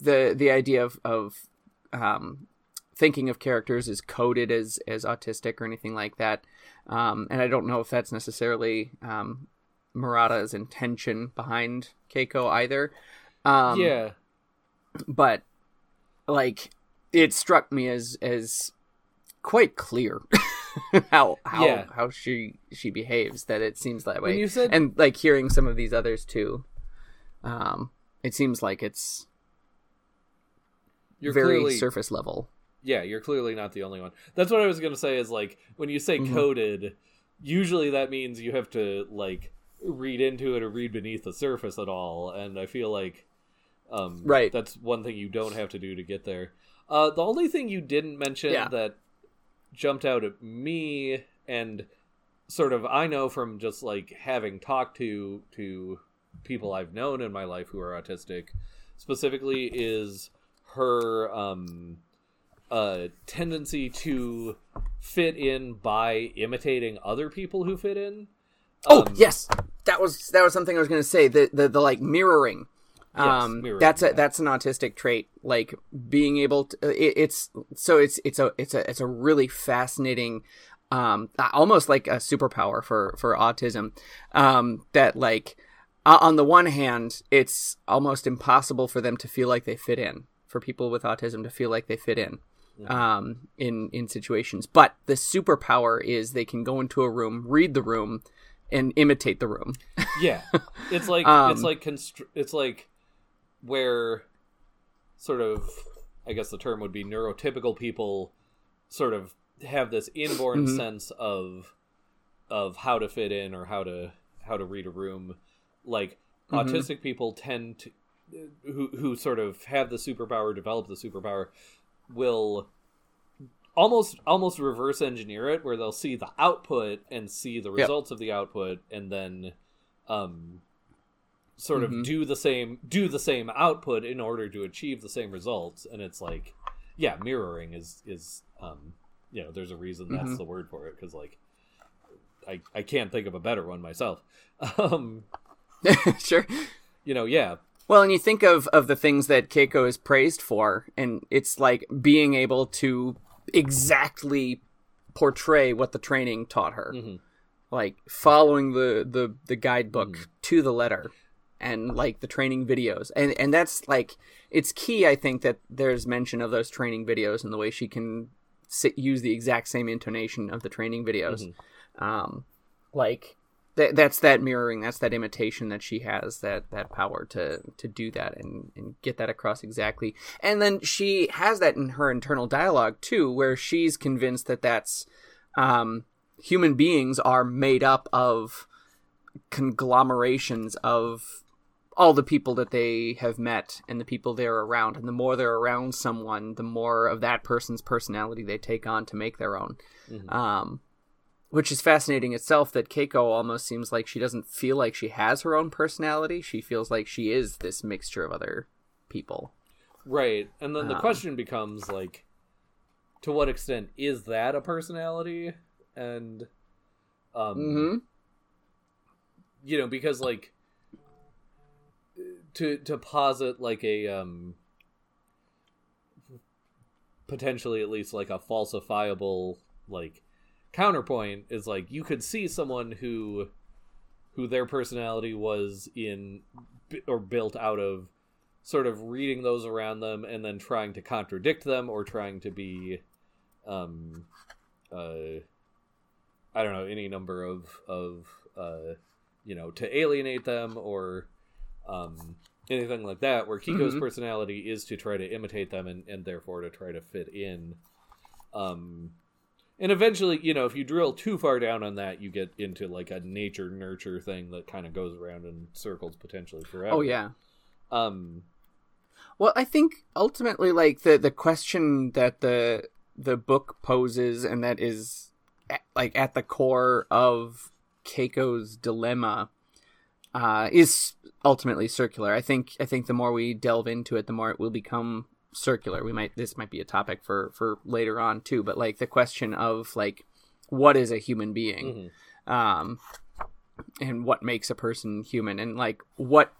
the the idea of of um, thinking of characters as coded as as autistic or anything like that. Um, and I don't know if that's necessarily um, Murata's intention behind Keiko either. Um, yeah. but like it struck me as as quite clear how how Yeah. how she she behaves that it seems that way When you said- and like hearing some of these others too um it seems like it's You're very clearly surface level yeah, you're clearly not the only one. That's what I was gonna say. Is like when you say Mhm. coded, usually that means you have to like read into it or read beneath the surface at all. And I feel like, um, Right. that's one thing you don't have to do to get there. Uh, the only thing you didn't mention Yeah. that jumped out at me and sort of I know from just like having talked to to people I've known in my life who are autistic specifically is her um uh tendency to fit in by imitating other people who fit in. Oh Um, yes. That was that was something i was going to say the, the the like mirroring. Yes, um mirroring, that's a yeah. that's an autistic trait like being able to it, it's so it's it's a it's a it's a really fascinating um almost like a superpower for for autism um that like o- on the one hand it's almost impossible for them to feel like they fit in for people with autism to feel like they fit in um in in situations. But the superpower is they can go into a room read the room and imitate the room Yeah, it's like Um, it's like constr- it's like where sort of I guess the term would be neurotypical people sort of have this inborn Mhm. sense of of how to fit in or how to how to read a room. Like Mhm. autistic people tend to who who sort of have the superpower, develop the superpower, will almost almost reverse engineer it where they'll see the output and see the Yep. results of the output and then um sort of Mhm. do the same do the same output in order to achieve the same results and it's like yeah mirroring is is um you know there's a reason that's Mhm. the word for it because like I, I can't think of a better one myself um sure you know yeah Well, and you think of of the things that Keiko is praised for, and it's like being able to exactly portray what the training taught her, mhm. like following the the the guidebook Mhm. to the letter, and like the training videos, and and that's like it's key. I think that there's mention of those training videos and the way she can sit, use the exact same intonation of the training videos, um, like that that's that mirroring that's that imitation that she has that that power to to do that and and get that across exactly. And then she has that in her internal dialogue too where she's convinced that that's um human beings are made up of conglomerations of all the people that they have met and the people they're around. And the more they're around someone the more of that person's personality they take on to make their own. Mhm. um which is fascinating itself that Keiko almost seems like she doesn't feel like she has her own personality. She feels like she is this mixture of other people. right and then the Um, question becomes like to what extent is that a personality and um Mm-hmm. you know because like to to posit like a um potentially at least like a falsifiable like counterpoint is like you could see someone who who their personality was in or built out of sort of reading those around them and then trying to contradict them or trying to be um uh I don't know any number of of uh you know to alienate them or um anything like that where Keiko's Mhm. personality is to try to imitate them and, and therefore to try to fit in um and eventually you know if you drill too far down on that you get into like a nature nurture thing that kind of goes around in circles potentially forever Oh yeah. um Well, I think ultimately, like the the question that the the book poses, and that is at, like at the core of Keiko's dilemma, uh, is ultimately circular. I think I think the more we delve into it, the more it will become circular. We might this might be a topic for for later on too, but like the question of like what is a human being, mhm. um, and what makes a person human, and like what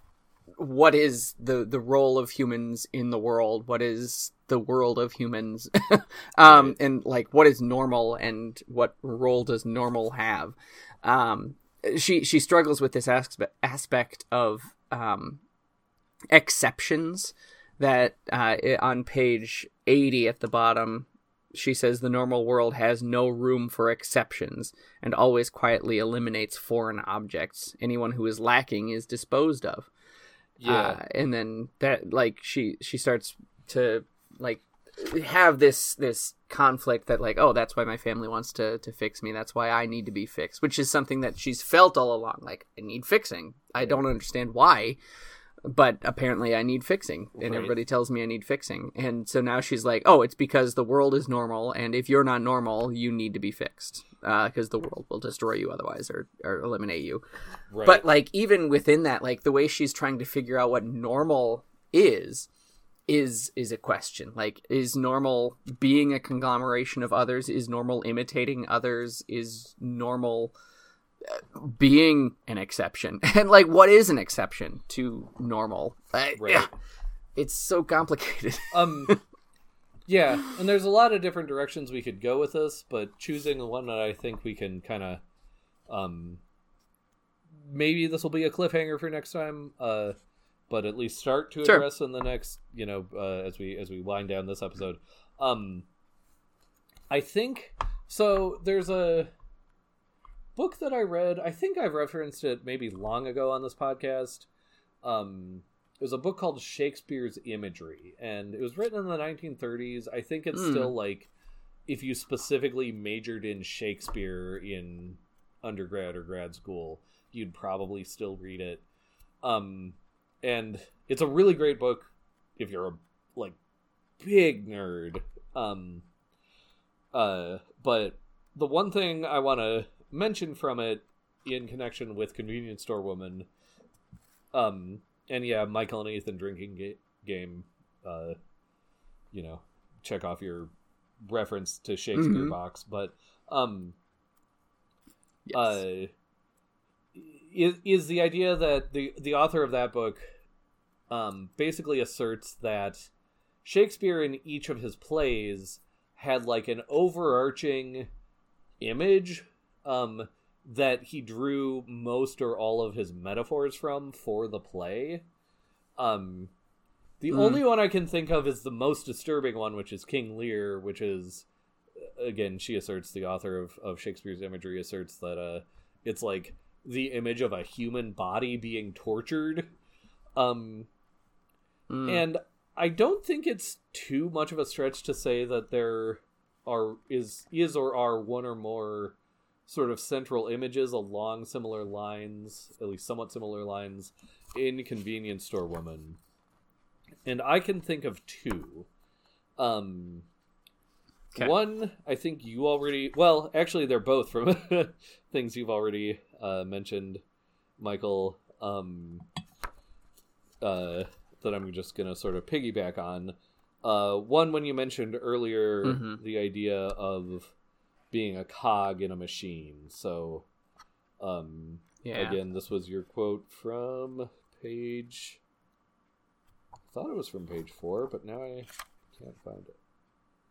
what is the the role of humans in the world what is the world of humans um Right. and like what is normal and what role does normal have um she she struggles with this aspect aspect of um exceptions that uh on page 80 at the bottom she says the normal world has no room for exceptions and always quietly eliminates foreign objects. Anyone who is lacking is disposed of. Yeah. Uh, and then that like she she starts to like have this this conflict that like oh that's why my family wants to to fix me. That's why i need to be fixed which is something that she's felt all along. Like i need fixing. I don't understand why but apparently i need fixing. And Right. everybody tells me i need fixing. And so now she's like oh it's because the world is normal. And if you're not normal you need to be fixed because the world will destroy you otherwise or, or eliminate you. Right. But like even within that like the way she's trying to figure out what normal is is is a question. Like is normal being a conglomeration of others? Is normal imitating others? Is normal uh, being an exception. And like what is an exception to normal? I- Right. yeah, it's so complicated. Um yeah and there's a lot of different directions we could go with this but choosing the one that i think we can kind of um maybe this will be a cliffhanger for next time uh but at least start to Sure. address in the next you know uh, as we as we wind down this episode. Um i think so there's a book that i read i think i've referenced it maybe long ago on this podcast um it was a book called Shakespeare's Imagery, and it was written in the 1930s. I think it's Hmm. still like if you specifically majored in Shakespeare in undergrad or grad school, you'd probably still read it. Um, and it's a really great book if you're a like big nerd. Um, uh, but the one thing I want to mention from it in connection with Convenience Store Woman, um, and yeah, Michael and Ethan drinking ga- game, uh, you know, check off your reference to Shakespeare Mhm. box, but um, yes. uh, is is the idea that the the author of that book um, basically asserts that Shakespeare in each of his plays had like an overarching image um, that he drew most or all of his metaphors from for the play. Um, the Mm. only one I can think of is the most disturbing one, which is King Lear, which is again she asserts the author of, of Shakespeare's imagery asserts that uh it's like the image of a human body being tortured. Um, Mm. and I don't think it's too much of a stretch to say that there are is is or are one or more sort of central images along similar lines, at least somewhat similar lines, in Convenience Store Woman. And I can think of two. Um 'Kay. one I think you already well, actually they're both from things you've already uh, mentioned, Michael. Um uh that I'm just gonna sort of piggyback on. Uh, one when you mentioned earlier Mhm. the idea of being a cog in a machine. So, um, yeah again, this was your quote from page. I thought it was from page four, but now I can't find it.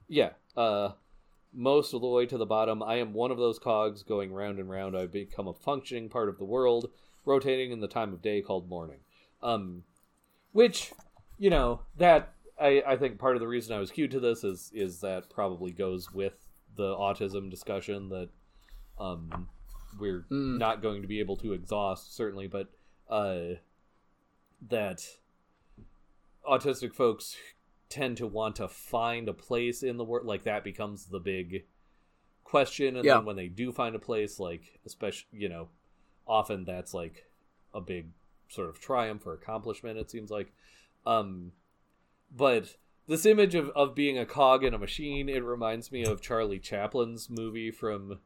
Yeah. Uh, most of the way to the bottom. I am one of those cogs going round and round. I've become a functioning part of the world, rotating in the time of day called morning. Um, which, you know, that I, I think part of the reason I was cued to this is is that probably goes with the autism discussion that um we're Mm. not going to be able to exhaust certainly, but uh that autistic folks tend to want to find a place in the world like that becomes the big question and Yeah. then when they do find a place like especially you know often that's like a big sort of triumph or accomplishment it seems like um but this image of, of being a cog in a machine it reminds me of charlie chaplin's movie from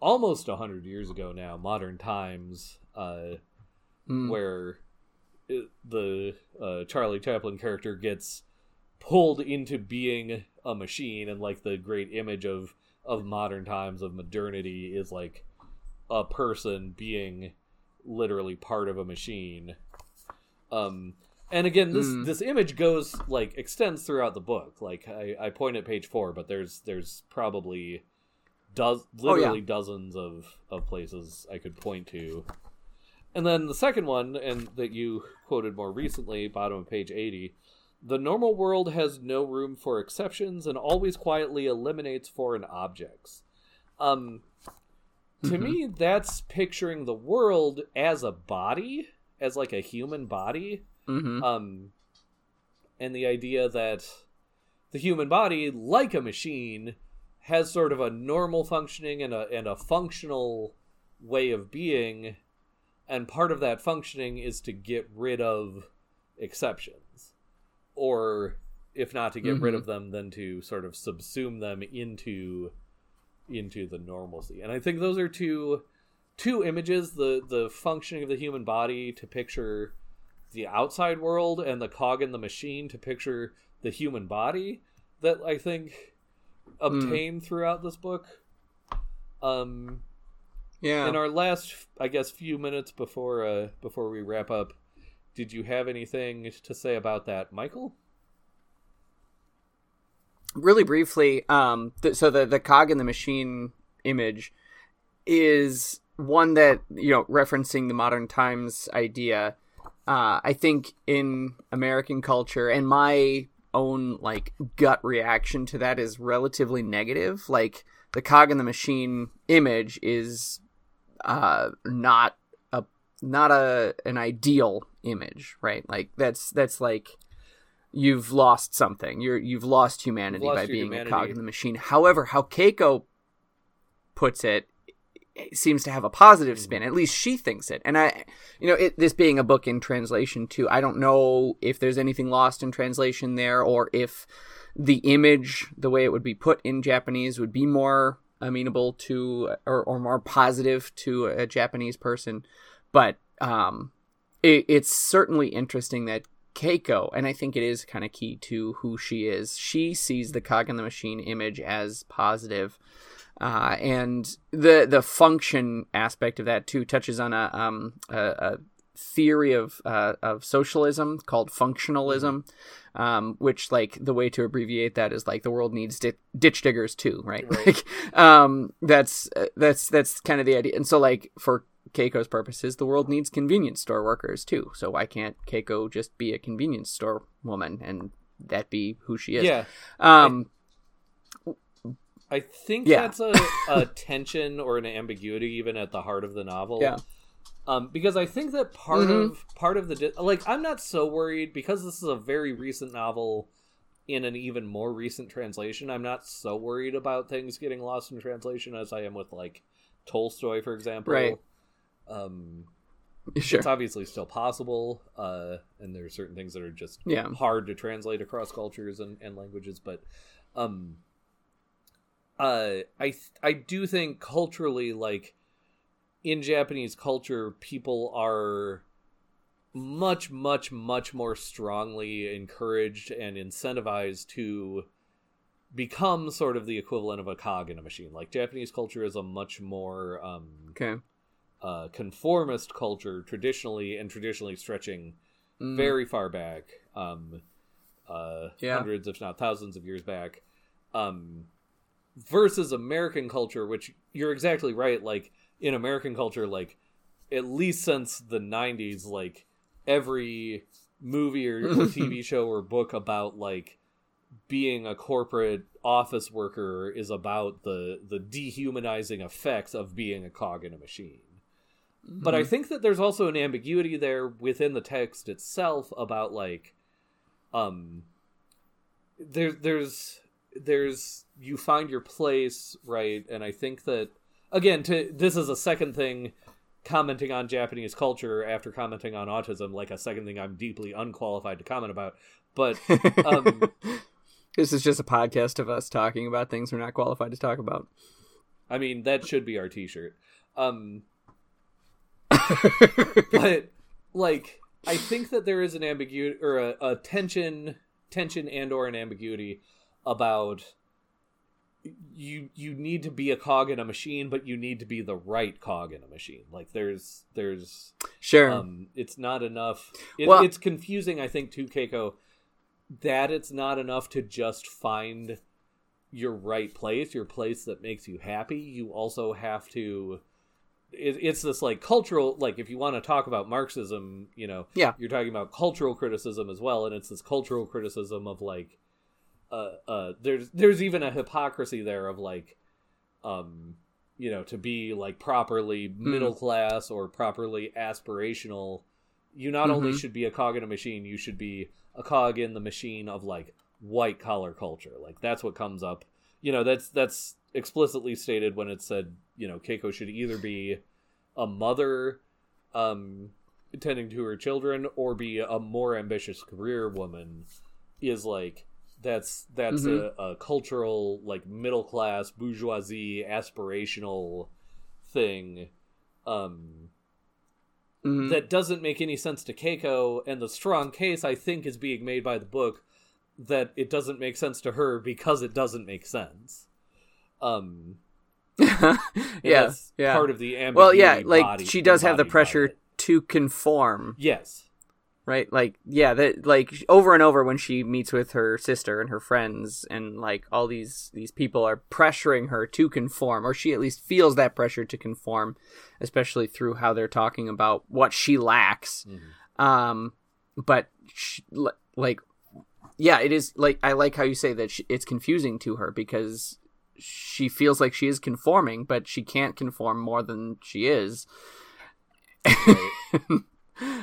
almost 100 years ago now modern times uh Mm. where it, the uh, Charlie Chaplin character gets pulled into being a machine, and like the great image of of modern times of modernity is like a person being literally part of a machine. Um, and again, this Mm. this image goes like extends throughout the book. Like I, I point at page four, but there's there's probably does Oh, yeah. literally dozens of of places I could point to. And then the second one, and that you quoted more recently, bottom of page 80 the normal world has no room for exceptions and always quietly eliminates foreign objects. Um, to Mhm. me, that's picturing the world as a body, as like a human body. Mhm. Um, and the idea that the human body, like a machine, has sort of a normal functioning and a and a functional way of being, and part of that functioning is to get rid of exceptions, or if not to get rid Mhm. of them, then to sort of subsume them into into the normalcy. And I think those are two two images: the the functioning of the human body to picture the outside world, and the cog in the machine to picture the human body. That I think obtain throughout this book. Um, yeah. in our last, I guess, few minutes before uh before we wrap up, did you have anything to say about that, Michael? really briefly um th- so the the cog in the machine image is one that you know referencing the modern times idea uh i think in american culture and my own like gut reaction to that is relatively negative like the cog in the machine image is uh not a not a an ideal image right like that's that's like you've lost something. You're you've lost humanity You've lost by being humanity. a cog in the machine. However, how Keiko puts it, it seems to have a positive spin. At least she thinks it. And I, you know, it, this being a book in translation too, I don't know if there's anything lost in translation there, or if the image, the way it would be put in Japanese, would be more amenable to or, or more positive to a Japanese person. But um, it, it's certainly interesting that Keiko, and I think it is kind of key to who she is. She sees the cog in the machine image as positive, uh, and the the function aspect of that too touches on a um a, a theory of uh, of socialism called functionalism, um, which like the way to abbreviate that is like the world needs di- ditch diggers too, right? Right. Like, um, that's uh, that's that's kind of the idea, and so like for Keiko's purposes, the world needs convenience store workers too. So why can't Keiko just be a convenience store woman and that be who she is? Yeah, Um, I think Yeah. that's a, a tension or an ambiguity even at the heart of the novel. Yeah. Um, because I think that part Mhm. of part of the like I'm not so worried because this is a very recent novel in an even more recent translation. I'm not so worried about things getting lost in translation as I am with like Tolstoy, for example. Right. Um, sure. it's obviously still possible, uh, and there are certain things that are just Yeah. hard to translate across cultures and, and languages. But um, uh, I th- I do think culturally, like in Japanese culture, people are much, much, much more strongly encouraged and incentivized to become sort of the equivalent of a cog in a machine. Like Japanese culture is a much more um, Okay. Uh, conformist culture traditionally and traditionally stretching Mm, very far back um, uh, Yeah. hundreds if not thousands of years back um versus American culture, which you're exactly right. Like in American culture, like at least since the '90s, like every movie or, or TV show or book about like being a corporate office worker is about the the dehumanizing effects of being a cog in a machine. But I think that there's also an ambiguity there within the text itself about like um there there's there's you find your place, right? And I think that again to this is a second thing commenting on Japanese culture after commenting on autism, like a second thing I'm deeply unqualified to comment about. But um This is just a podcast of us talking about things we're not qualified to talk about. I mean that should be our t-shirt. Um but like I think that there is an ambiguity or a, a tension tension and or an ambiguity about you you need to be a cog in a machine but you need to be the right cog in a machine. Like there's there's Sure. um it's not enough. It, Well- it's confusing i think to keiko that it's not enough to just find your right place your place that makes you happy. You also have to it's this like cultural like if you want to talk about marxism you know Yeah. you're talking about cultural criticism as well and it's this cultural criticism of like uh uh there's there's even a hypocrisy there of like um you know to be like properly middle class or properly aspirational you not only Mhm. should be a cog in a machine you should be a cog in the machine of like white collar culture like that's what comes up you know that's that's explicitly stated when it said you know keiko should either be a mother um tending to her children or be a more ambitious career woman is like that's that's Mhm. a, a cultural like middle class bourgeoisie aspirational thing um Mhm. that doesn't make any sense to Keiko, and the strong case I think is being made by the book that it doesn't make sense to her because it doesn't make sense. Um, yeah. Yeah. part of the ambiguity. well, yeah, like body- she does have the pressure to conform, Yes, right? Like, yeah, that like over and over when she meets with her sister and her friends, and like all these these people are pressuring her to conform, or she at least feels that pressure to conform, especially through how they're talking about what she lacks. Mhm. Um, but she, li- like, yeah, it is like I like how you say that she, it's confusing to her because she feels like she is conforming, but she can't conform more than she is.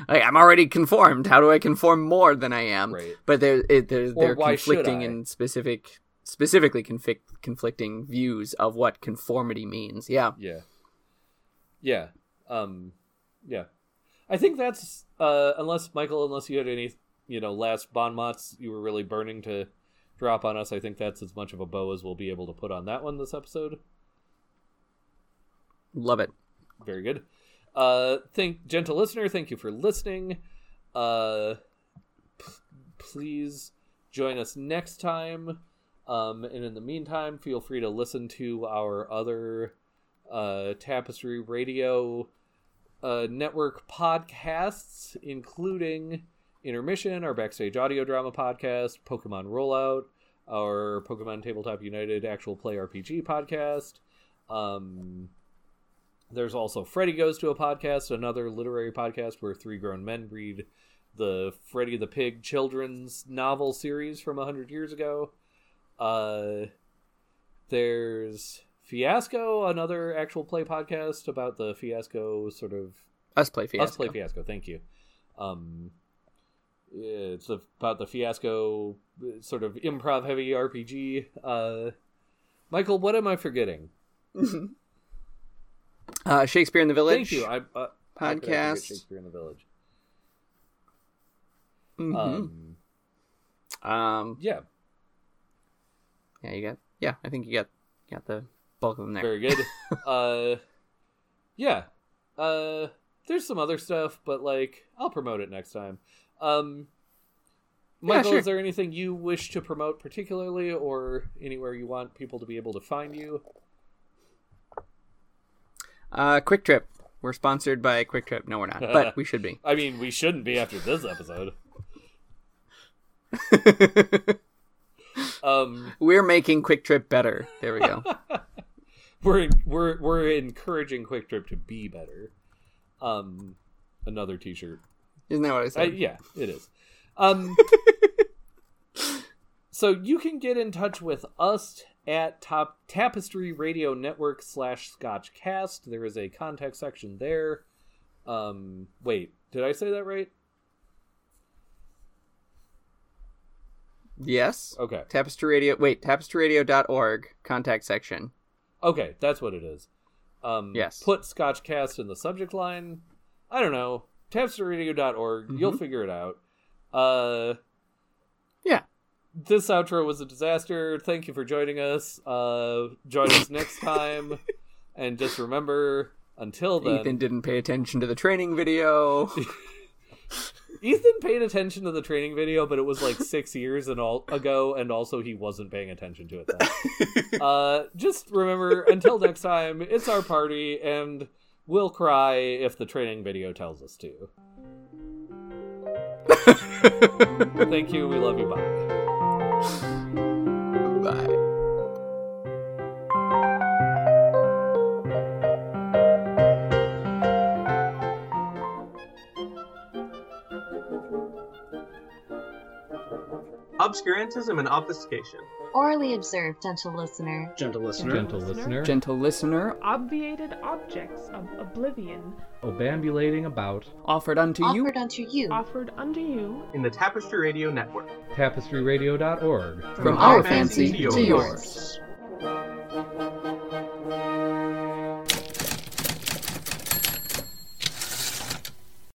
like I'm already conformed. How do I conform more than I am? right. But they're it, they're, they're conflicting in specific, specifically conflict, conflicting views of what conformity means. Yeah. Yeah, yeah, um, yeah. I think that's uh, unless Michael, unless you had any, you know, last bon mots you were really burning to drop on us. I think that's as much of a bow as we'll be able to put on that one this episode. Love it. Very good. Uh, thank gentle listener, thank you for listening. Uh, p- please join us next time. Um, and in the meantime, feel free to listen to our other uh, Tapestry Radio uh, network podcasts, including Intermission, our backstage audio drama podcast, Pokemon Rollout, our Pokemon Tabletop United actual play RPG podcast. Um, there's also Freddy Goes to a Podcast, another literary podcast where three grown men read the Freddy the Pig children's novel series from 100 years ago. Uh, there's Fiasco, another actual play podcast about the Fiasco sort of Us play fiasco. Us Play Fiasco, thank you. Um, it's about the Fiasco sort of improv heavy RPG. Uh, Michael, what am I forgetting? Uh, Shakespeare in the Village. Thank you. I, uh, Podcast. Shakespeare in the Village. Mhm. Um, um, yeah, yeah, you got. Yeah, I think you got got the bulk of them there. very good. uh, yeah. Uh, there's some other stuff, but like I'll promote it next time. Um, Yeah, Michael, sure. is there anything you wish to promote particularly, or anywhere you want people to be able to find you? Uh, Kwik Trip. We're sponsored by Kwik Trip. No, we're not, but we should be. I mean, we shouldn't be after this episode. Um, We're making Kwik Trip better. There we go. we're we're we're encouraging Kwik Trip to be better. Um, another T-shirt. Isn't that what I I, said? yeah, it is. Um, so you can get in touch with us at top Tapestry Radio Network slash Scotchcast. There is a contact section there. Um, wait, did I say that right? Yes. Okay, Tapestry Radio. Wait, tapestryradio.org contact section. okay, that's what it is. Um, Yes. Put Scotchcast in the subject line. I don't know. Tapestryradio.org. You'll Mhm. figure it out. Uh, Yeah. this outro was a disaster. Thank you for joining us. Uh, join us next time, and just remember, until then, Ethan didn't pay attention to the training video. Ethan paid attention to the training video, but it was like six years and all ago, and also he wasn't paying attention to it then. uh, just remember, until next time, it's our party, and we'll cry if the training video tells us to. Thank you. We love you. Bye. Bye. Obscurantism and obfuscation. Orally observed, gentle listener. Gentle listener. Gentle listener. Gentle listener, Obviated objects of oblivion Obambulating about offered unto you Offered unto you. offered unto you In the Tapestry Radio Network. tapestryradio.org. from our fancy to yours.